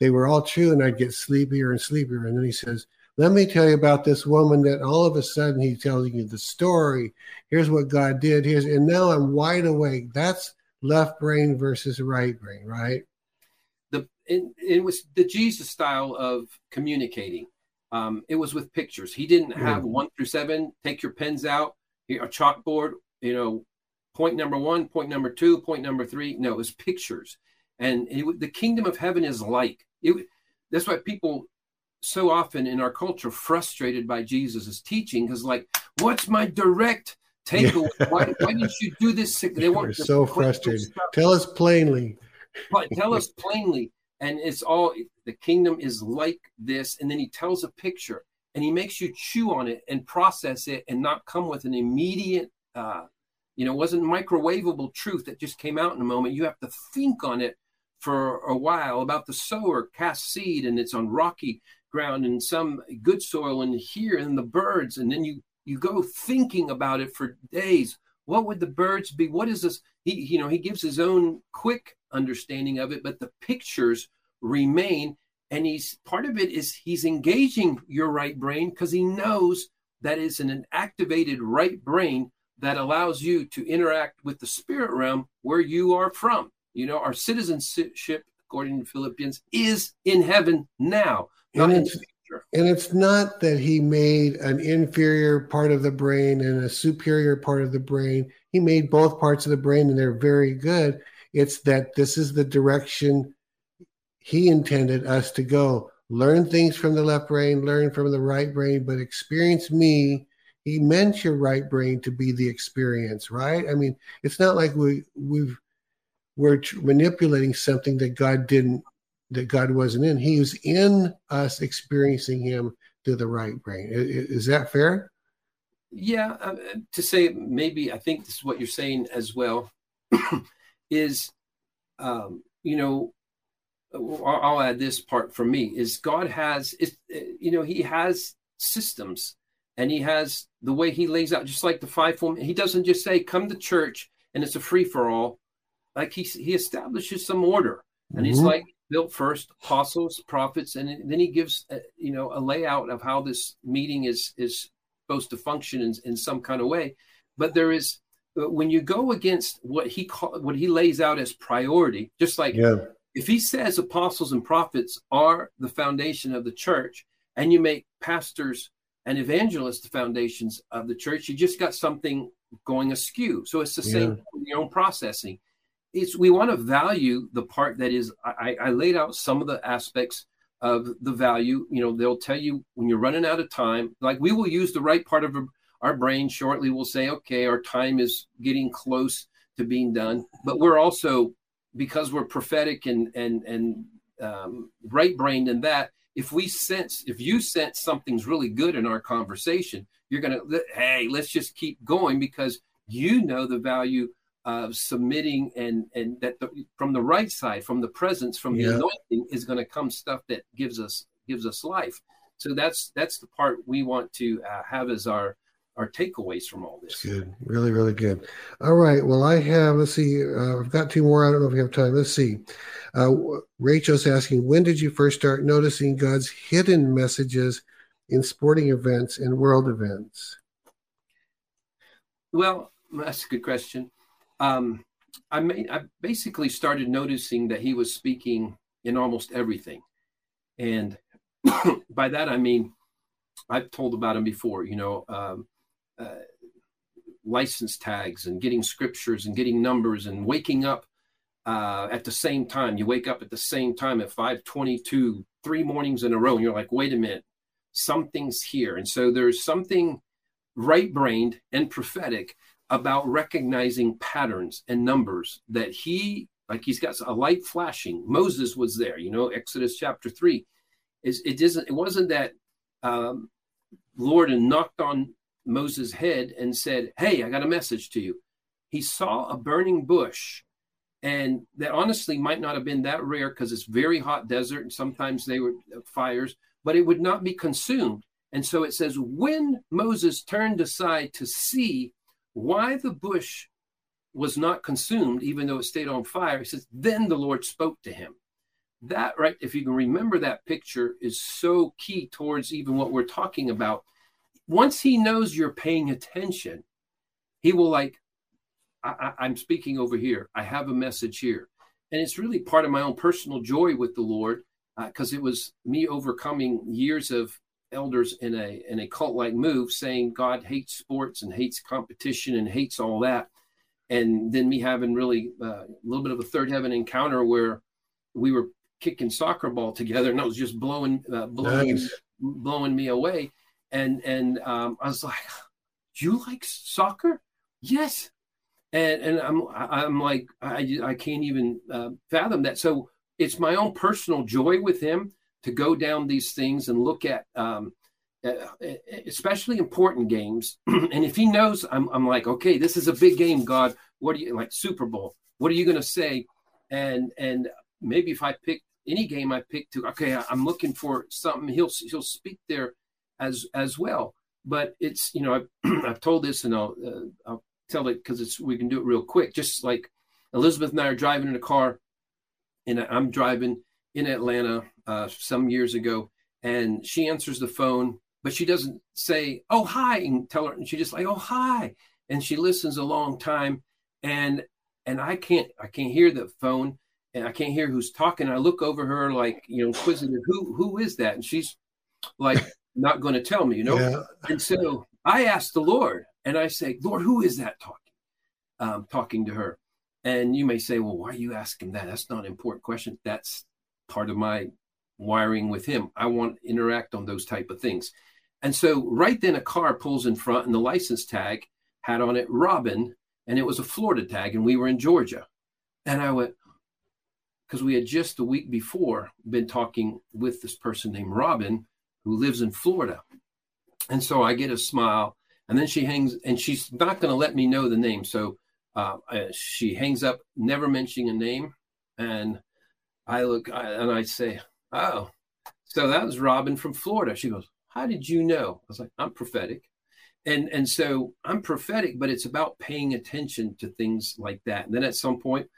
they were all true and i'd get sleepier and sleepier. And then he says let me tell you about this woman that all of a sudden he tells you the story. Here's what god did. Here's and now i'm wide awake. That's left brain versus right brain right it, it was the Jesus style of communicating. Um, it was with pictures. He didn't have mm-hmm. one through seven. Take your pens out, a chalkboard. You know, point number one, point number two, point number three. No, it was pictures, and it, the kingdom of heaven is like it. That's why people so often in our culture frustrated by Jesus' teaching because, like, what's my direct takeaway? Yeah. why, why didn't you do this? They were so frustrated. Tell us plainly. But tell us plainly and it's all the kingdom is like this. And then he tells a picture and he makes you chew on it and process it and not come with an immediate uh, you know wasn't microwavable truth that just came out in a moment. You have to think on it for a while about the sower cast seed and it's on rocky ground and some good soil and here and the birds. And then you you go thinking about it for days. What would the birds be? What is this he you know he gives his own quick understanding of it but the pictures remain and he's part of it is he's engaging your right brain because he knows that is an activated right brain that allows you to interact with the spirit realm where you are from. You know, our citizenship, according to Philippians, is in heaven now. And and it's not that he made an inferior part of the brain and a superior part of the brain. He made both parts of the brain and they're very good. It's that this is the direction he intended us to go. Learn things from the left brain, learn from the right brain, but experience me he meant your right brain to be the experience, right? I mean, it's not like we we've we're manipulating something that God didn't that God wasn't in. He was in us experiencing him through the right brain. Is, that fair? Yeah, uh, to say maybe I think this is what you're saying as well is um, you know I'll, I'll add this part for me is God has is you know he has systems and he has the way he lays out, just like the fivefold. He doesn't just say, "Come to church," and it's a free for all. Like he he establishes some order, and mm-hmm. he's like built first apostles, prophets, and then he gives a, uh, you know a layout of how this meeting is is supposed to function in, in some kind of way. But there is uh, when you go against what he call, what he lays out as priority, just like yeah. if he says apostles and prophets are the foundation of the church, and you make pastors and evangelist foundations of the church, you just got something going askew. So it's the same yeah. your own processing. It's we want to value the part that is. I, I laid out some of the aspects of the value. You know, they'll tell you when you're running out of time. Like we will use the right part of our brain shortly. We'll say, okay, our time is getting close to being done, but we're also because we're prophetic and and and um, right brained in that if we sense if you sense something's really good in our conversation you're to hey let's just keep going because you know the value of submitting and and that the, from the right side from the presence from yeah. the anointing is going to come stuff that gives us gives us life so that's that's the part we want to uh, have as our our takeaways from all this. Good, really, really good. All right. Well, I have. Let's see. Uh, I've got two more. I don't know if we have time. Let's see. Uh, Rachel's asking, when did you first start noticing God's hidden messages in sporting events and world events? Well, that's a good question. Um, I, may, I basically started noticing that he was speaking in almost everything, and by that I mean I've told about him before. You know, um, uh, license tags and getting scriptures and getting numbers and waking up uh, at the same time. You wake up at the same time at 522, three mornings in a row, and you're like, wait a minute, something's here. And so there's something right brained and prophetic about recognizing patterns and numbers that he, like he's got a light flashing. Moses was there, you know, Exodus chapter three. Is it isn't it wasn't that um, Lord and knocked on Moses' head and said, Hey, I got a message to you. He saw a burning bush and that honestly might not have been that rare because it's very hot desert and sometimes they were uh, fires but it would not be consumed and so it says when moses turned aside to see why the bush was not consumed even though it stayed on fire he says then the lord spoke to him that right if you can remember that picture is so key towards even what we're talking about once he knows you're paying attention he will like I, am speaking over here. I have a message here. And it's really part of my own personal joy with the Lord because uh, it was me overcoming years of elders in a in a cult like move saying God hates sports and hates competition and hates all that. And then me having really uh, a little bit of a third heaven encounter where we were kicking soccer ball together and it was just blowing uh, blowing nice. blowing me away. And and um, I was like, "You like soccer?" Yes, and and I'm I'm like I I can't even uh, fathom that. So it's my own personal joy with him to go down these things and look at um, especially important games. and if he knows, I'm I'm like, okay, this is a big game, God. What are you like Super Bowl? What are you going to say? And and maybe if I pick any game I pick to, okay, I'm looking for something. He'll he'll speak there as as well. But it's you know I've, I've told this and I'll uh, I'll tell it because it's we can do it real quick. Just like Elizabeth and I are driving in a car, and I'm driving in Atlanta, uh, some years ago, and she answers the phone, but she doesn't say, "Oh hi," and tell her. And she just like, "Oh hi," and she listens a long time, and and I can't I can't hear the phone, and I can't hear who's talking. I look over her like you know, inquisitive. Who who is that? And she's like not going to tell me, you know. Yeah. And so I ask the Lord, and I say, Lord, who is that talking? Um, talking to her. And you may say, well, why are you asking that? That's not an important question. That's part of my wiring with him. I want to interact on those type of things. And so right then a car pulls in front and the license tag had on it Robin and it was a Florida tag and we were in Georgia. And I went, because we had just the week before been talking with this person named Robin who lives in Florida. And so I get a smile and then she hangs and she's not going to let me know the name. So uh, she hangs up, never mentioning a name. And I look and I say, Oh, so that was Robin from Florida. She goes, How did you know? I was like, I'm prophetic. And and so I'm prophetic, but it's about paying attention to things like that. And then at some point,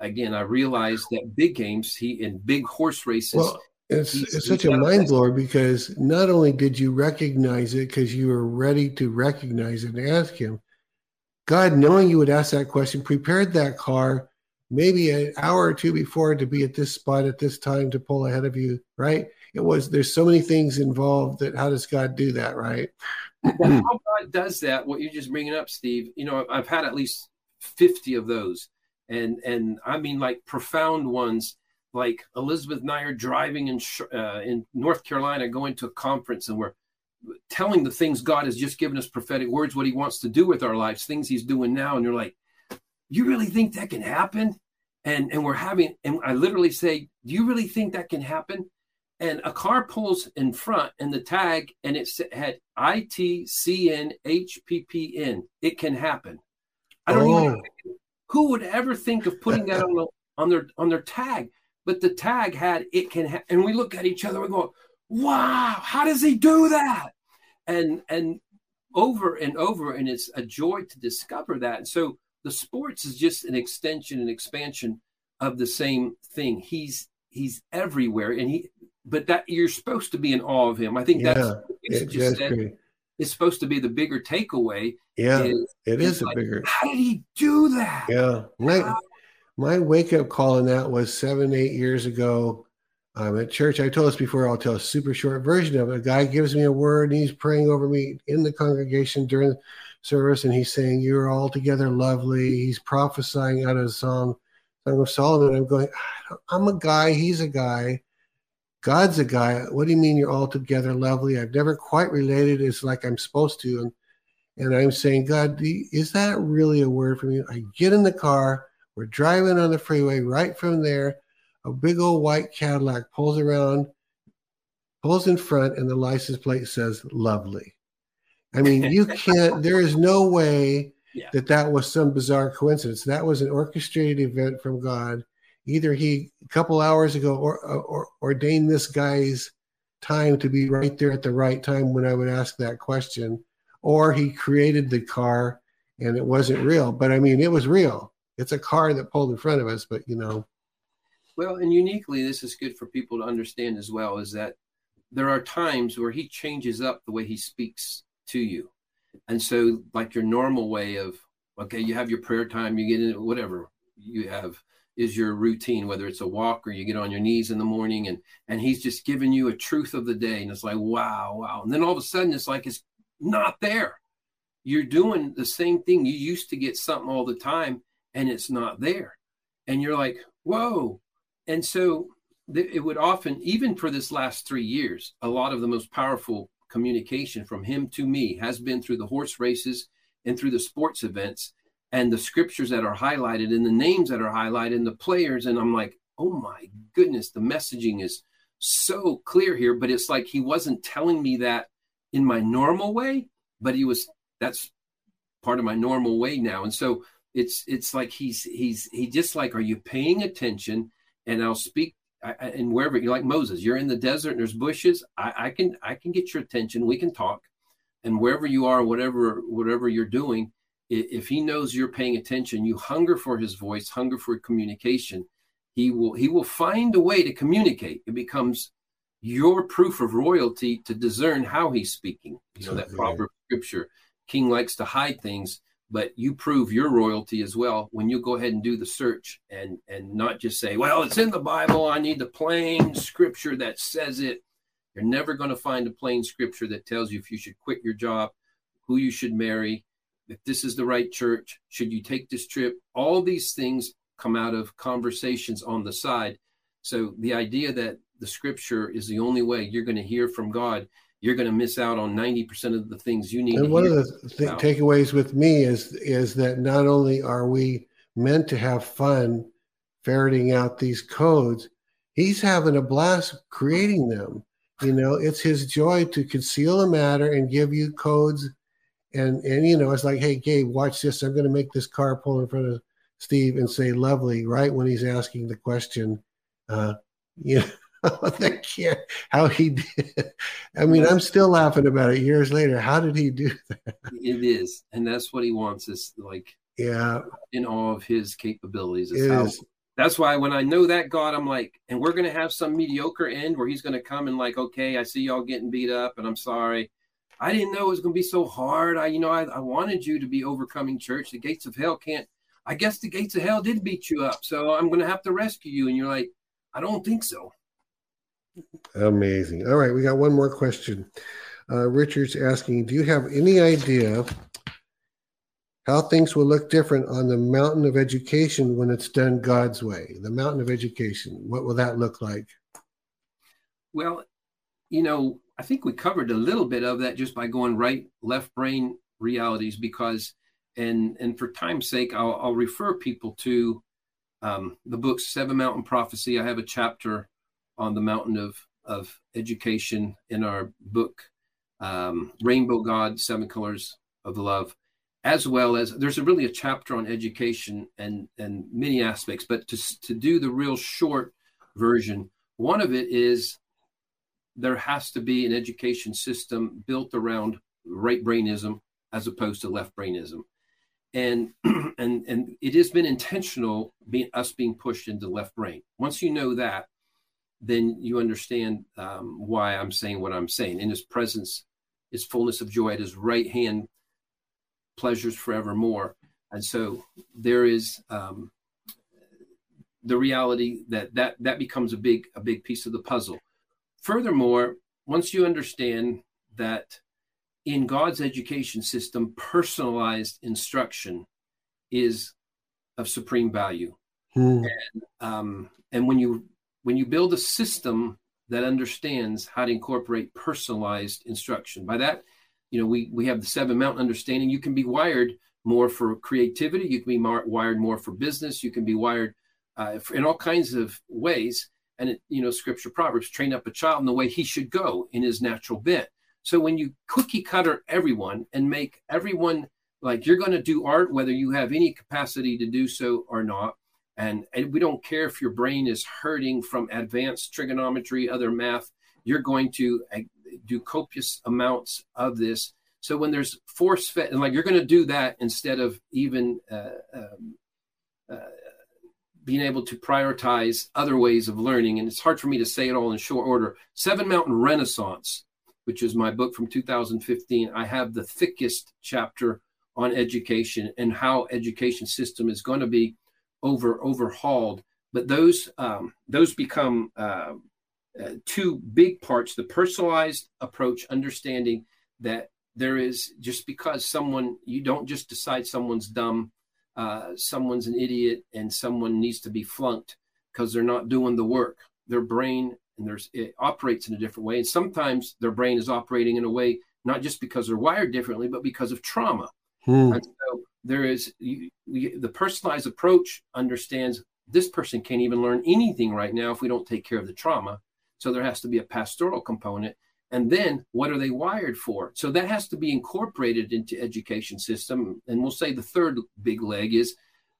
again, I realized that big games, he in big horse races. Well, it's it's such a mind blower because not only did you recognize it because you were ready to recognize it and ask him, God, knowing you would ask that question, prepared that car maybe an hour or two before to be at this spot at this time to pull ahead of you, right? It was there's so many things involved that how does God do that, right? how God does that, what you're just bringing up, Steve, you know, I've had at least 50 of those. And and I mean like profound ones like Elizabeth are driving in uh, in North Carolina going to a conference and we're telling the things God has just given us prophetic words, what he wants to do with our lives, things he's doing now. And you're like, you really think that can happen? And and we're having and I literally say, do you really think that can happen? And a car pulls in front and the tag and it had I T C N H P P N. It can happen. I don't oh. even who would ever think of putting that on, the, on their on their tag. But the tag had it can ha-, and we look at each other and go, wow, how does he do that? And and over and over, and it's a joy to discover that. And so the sports is just an extension and expansion of the same thing. He's he's everywhere, and he. But that you're supposed to be in awe of him. I think yeah, that's it, just said. It's supposed to be the bigger takeaway. Yeah, is, it is a bigger. How did he do that? Yeah, my my wake up call in that was seven eight years ago. Um, at church, I told us before. I'll tell a super short version of it. A guy gives me a word, and he's praying over me in the congregation during service, and he's saying, "You're altogether lovely." He's prophesying out of the song, of Solomon. I'm going, I'm a guy. He's a guy. God's a guy. What do you mean you're altogether lovely? I've never quite related. It's like I'm supposed to, and and I'm saying, God, is that really a word for me? I get in the car. We're driving on the freeway. Right from there, a big old white Cadillac pulls around, pulls in front, and the license plate says "lovely." I mean, you can't, there is no way yeah. that that was some bizarre coincidence. That was an orchestrated event from God. Either he, a couple hours ago, or, or ordained this guy's time to be right there at the right time when I would ask that question, or he created the car and it wasn't real. But I mean, it was real. It's a car that pulled in front of us, but you know. Well, and uniquely, this is good for people to understand as well is that there are times where he changes up the way he speaks to you. And so, like your normal way of, okay, you have your prayer time, you get in whatever you have is your routine, whether it's a walk or you get on your knees in the morning and and he's just giving you a truth of the day. And it's like, wow, wow. And then all of a sudden it's like it's not there. You're doing the same thing. You used to get something all the time and it's not there. And you're like, whoa. And so it would often, even for this last three years, a lot of the most powerful communication from him to me has been through the horse races and through the sports events and the scriptures that are highlighted and the names that are highlighted and the players. And I'm like, oh my goodness, the messaging is so clear here. But it's like he wasn't telling me that in my normal way, but he was that's part of my normal way now. And so it's it's like he's he's he just like, are you paying attention? And I'll speak I, and wherever you're like Moses, you're in the desert and there's bushes. I, I can I can get your attention. We can talk, and wherever you are, whatever whatever you're doing, if he knows you're paying attention, you hunger for his voice, hunger for communication. he will he will find a way to communicate. It becomes your proof of royalty to discern how he's speaking. You know that proverb scripture, king likes to hide things, but you prove your royalty as well when you go ahead and do the search and and not just say, well, it's in the Bible. I need the plain scripture that says it. You're never going to find a plain scripture that tells you if you should quit your job, who you should marry, if this is the right church, should you take this trip? All these things come out of conversations on the side. So the idea that the scripture is the only way you're going to hear from God, you're going to miss out on 90% of the things you need. And one of the th- takeaways with me is is that not only are we meant to have fun ferreting out these codes, he's having a blast creating them. You know, it's his joy to conceal a matter and give you codes. And and you know, it's like, hey, Gabe, watch this. I'm going to make this car pull in front of Steve and say "lovely" right when he's asking the question. Uh, you know, that can't, how he did. I mean, I'm still laughing about it years later. How did he do that? It is, and that's what he wants. Is like, yeah, in all of his capabilities. It how, is. That's why when I know that God, I'm like, and we're going to have some mediocre end where he's going to come and like, okay, I see y'all getting beat up, and I'm sorry. I didn't know it was going to be so hard. I, you know, I, I wanted you to be overcoming church. The gates of hell can't. I guess the gates of hell did beat you up, so I'm going to have to rescue you. And you're like, I don't think so. Amazing. All right, we got one more question. Uh, Richard's asking, do you have any idea how things will look different on the mountain of education when it's done God's way? The mountain of education, what will that look like? Well, you know, I think we covered a little bit of that just by going right, left brain realities because, and and for time's sake, I'll, I'll refer people to um, the book Seven Mountain Prophecy. I have a chapter on the mountain of of education in our book um, rainbow god seven colors of love as well as there's a really a chapter on education and and many aspects but to, to do the real short version one of it is there has to be an education system built around right brainism as opposed to left brainism. And and and it has been intentional being us being pushed into left brain. Once you know that then you understand um, why I'm saying what I'm saying. In his presence is fullness of joy. At his right hand, pleasures forevermore. And so there is um, the reality that, that that becomes a big a big piece of the puzzle. Furthermore, once you understand that in God's education system, personalized instruction is of supreme value. Hmm. And, um, and when you when you build a system that understands how to incorporate personalized instruction. By that you know we we have the seven mountain understanding. You can be wired more for creativity. You can be mar- wired more for business. You can be wired uh, in all kinds of ways. And it, you know scripture proverbs train up a child in the way he should go in his natural bent. So when you cookie cutter everyone and make everyone like you're going to do art whether you have any capacity to do so or not and, and we don't care if your brain is hurting from advanced trigonometry, other math, you're going to uh, do copious amounts of this. So when there's force fed, and like you're going to do that instead of even uh, um, uh, being able to prioritize other ways of learning. And it's hard for me to say it all in short order. Seven Mountain Renaissance, which is my book from 2015, I have the thickest chapter on education and how education system is going to be over overhauled. But those um, those become uh, uh, two big parts: the personalized approach, understanding that there is just because someone you don't just decide someone's dumb, uh, someone's an idiot, and someone needs to be flunked because they're not doing the work. Their brain and there's it operates in a different way, and sometimes their brain is operating in a way not just because they're wired differently, but because of trauma. Hmm. And so there is you, we, the personalized approach understands this person can't even learn anything right now if we don't take care of the trauma. So there has to be a pastoral component. And then what are they wired for? So that has to be incorporated into education system. And we'll say the third big leg is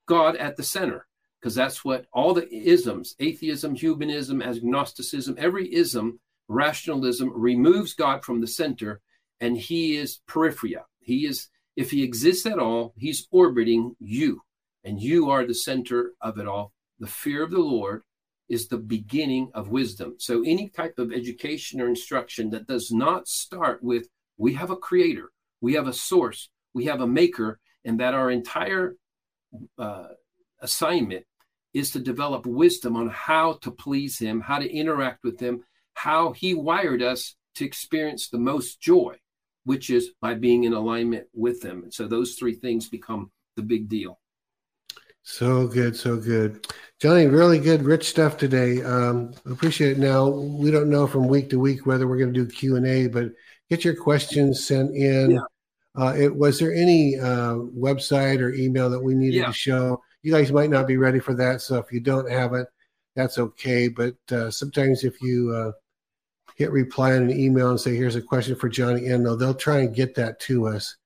God at the center, because that's what all the isms, atheism, humanism, agnosticism, every ism, rationalism removes God from the center and he is periphery. He is if he exists at all, he's orbiting you, and you are the center of it all. the fear of the Lord is the beginning of wisdom. So any type of education or instruction that does not start with we have a creator, we have a source, we have a maker, and that our entire uh, assignment is to develop wisdom on how to please him, how to interact with him, how he wired us to experience the most joy, which is by being in alignment with them. And so those three things become the big deal. So good, so good. Johnny, really good, rich stuff today. Um, appreciate it. Now, we don't know from week to week whether we're going to do Q&A, but get your questions sent in. Yeah. Uh, it, was there any uh, website or email that we needed yeah. to show? You guys might not be ready for that, so if you don't have it, that's okay. But uh, sometimes if you uh, hit reply on an email and say, "Here's a question for Johnny Enlow," they'll try and get that to us.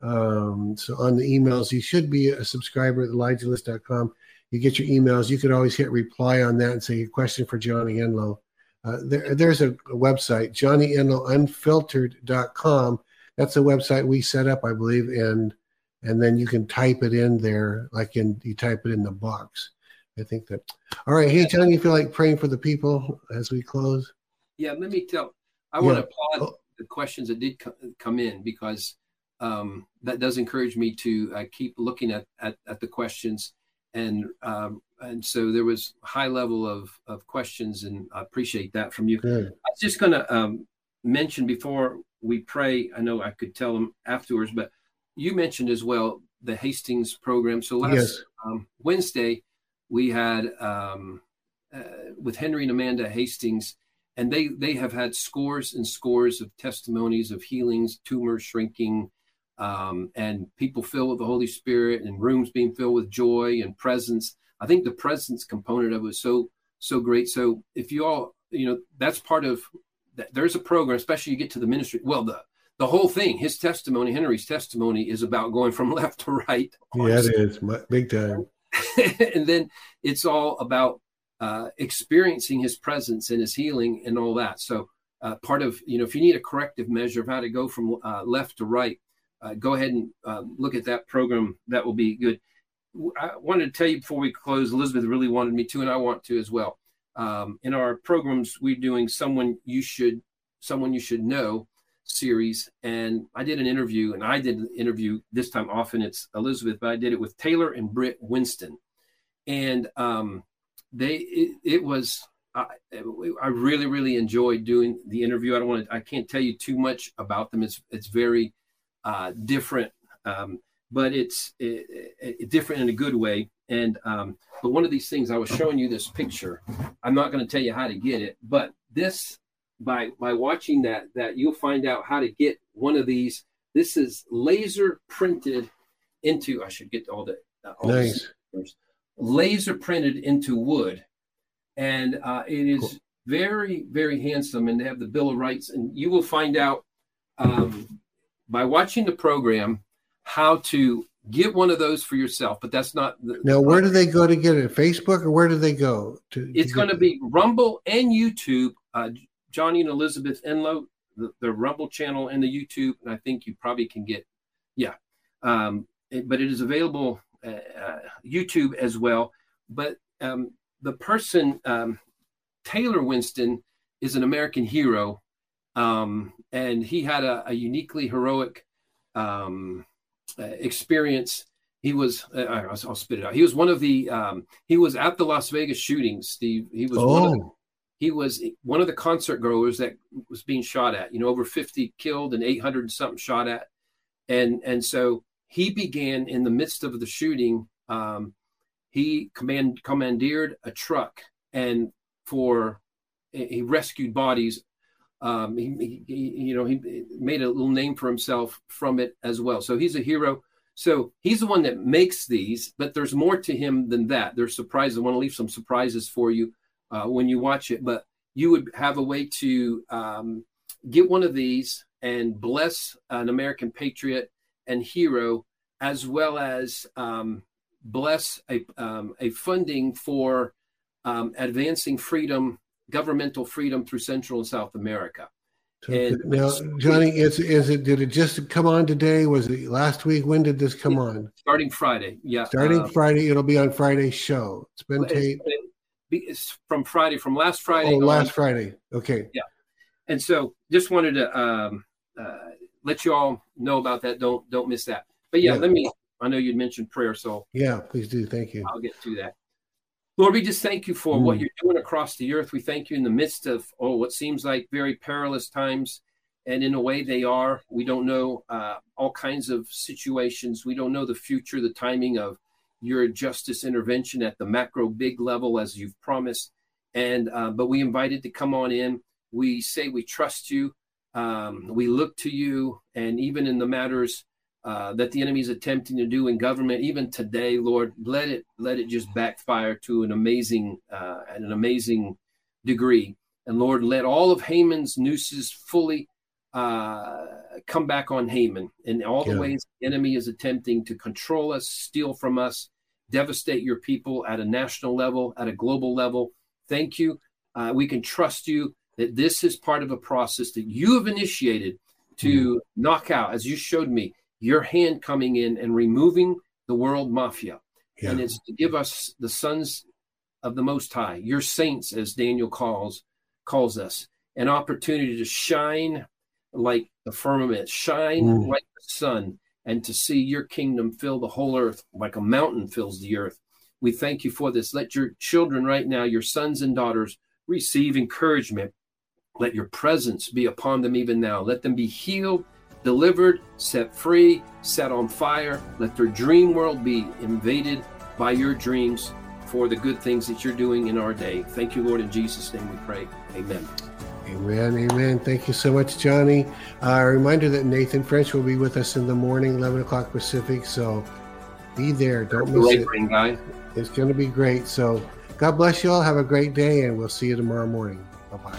Um, so on the emails, you should be a subscriber at ElijahList.com. You get your emails. You could always hit reply on that and say, "A question for Johnny Enlow." Uh, there, there's a, a website, JohnnyEnlowUnfiltered.com. That's a website we set up, I believe, and and then you can type it in there, like in you type it in the box. I think that. All right, hey Johnny, you feel like praying for the people as we close? Yeah, let me tell. I yeah. want to applaud oh. the questions that did come in because um, that does encourage me to uh, keep looking at, at, at the questions and um, and so there was high level of of questions and I appreciate that from you. Good. I was just going to um, mention before we pray. I know I could tell them afterwards, but you mentioned as well the Hastings program. So last yes. um, Wednesday we had um, uh, with Henry and Amanda Hastings, and they they have had scores and scores of testimonies of healings, tumors shrinking, um, and people filled with the Holy Spirit, and rooms being filled with joy and presence. I think the presence component of it was so so great. So if you all, you know, that's part of. There's a program, especially you get to the ministry. Well, the the whole thing, his testimony, Henry's testimony, is about going from left to right. Yeah, it is big time. and then it's all about uh, experiencing his presence and his healing and all that. So uh, part of you know, if you need a corrective measure of how to go from uh, left to right, uh, go ahead and um, look at that program. That will be good. I wanted to tell you before we close. Elizabeth really wanted me to, and I want to as well. Um, in our programs, we're doing someone you should someone you should know series and I did an interview and I did an interview this time often it's Elizabeth but I did it with Taylor and Britt Winston and um, they it, it was I, I, really really enjoyed doing the interview I don't want to I can't tell you too much about them it's it's very uh, different um, but it's it, it, different in a good way and um, but one of these things I was showing you this picture I'm not going to tell you how to get it but this by by watching that that you'll find out how to get one of these. This is laser printed into. I should get all the all nice. Laser printed into wood, and uh, it is cool. very very handsome. And they have the Bill of Rights, and you will find out um, by watching the program how to get one of those for yourself. But that's not the, now. Where do they go to get it? Facebook or where do they go? To, it's going to be Rumble and YouTube. Uh, Johnny and Elizabeth Enlow, the, the Rumble channel and the YouTube, and I think you probably can get, yeah, um, it, but it is available uh, YouTube as well. But um, the person um, Taylor Winston is an American hero, um, and he had a, a uniquely heroic um, uh, experience. He was, uh, I'll, I'll, spit it out. He was one of the, um, he was at the Las Vegas shootings, Steve. He was oh. one of the, oh he was one of the concert goers that was being shot at. You know, over 50 killed and 800 something shot at, and and so he began in the midst of the shooting. Um, he command commandeered a truck and for he rescued bodies. Um, he, he, you know, he made a little name for himself from it as well. So he's a hero. So he's the one that makes these, but there's more to him than that. There's surprises. I want to leave some surprises for you uh, when you watch it, but you would have a way to um, get one of these and bless an American patriot and hero, as well as um, bless a, um, a funding for um, advancing freedom, governmental freedom through Central and South America. And now, Johnny, is is it? Did it just come on today? Was it last week? When did this come on? Starting Friday, yeah. Starting uh, Friday, it'll be on Friday's show. It's been taped. It's from Friday, from last Friday. Oh, last on. Friday. Okay. Yeah, and so just wanted to um, uh, let you all know about that. Don't don't miss that. But yeah, yeah, let me. I know you'd mentioned prayer, so yeah, please do. Thank you. I'll get to that. Lord, we just thank you for mm. what you're doing across the earth. We thank you in the midst of oh, what seems like very perilous times, and in a way they are. We don't know uh, all kinds of situations. We don't know the future, the timing of your justice intervention at the macro big level as you've promised. And uh, but we invited to come on in. We say we trust you. Um, we look to you, and even in the matters uh, that the enemy is attempting to do in government, even today, Lord, let it let it just backfire to an amazing uh, an amazing degree. And Lord, let all of Haman's nooses fully uh, come back on Haman in all the ways the enemy is attempting to control us, steal from us, devastate your people at a national level, at a global level. Thank you. Uh, we can trust you that this is part of a process that you have initiated to mm. knock out, as you showed me, your hand coming in and removing the world mafia. Yeah. And it's to give us the sons of the Most High, your saints, as Daniel calls calls us, an opportunity to shine like the firmament, shine mm. like the sun, and to see your kingdom fill the whole earth like a mountain fills the earth. We thank you for this. Let your children right now, your sons and daughters, receive encouragement. Let your presence be upon them even now. Let them be healed delivered, set free, set on fire. Let their dream world be invaded by your dreams for the good things that you're doing in our day. Thank you, Lord. In Jesus' name we pray. Amen. Amen. Amen. Thank you so much, Johnny. Uh, a reminder that Nathan French will be with us in the morning, 11 o'clock Pacific. So be there. Don't miss it. Guy. It's going to be great. So God bless you all. Have a great day, and we'll see you tomorrow morning. Bye bye.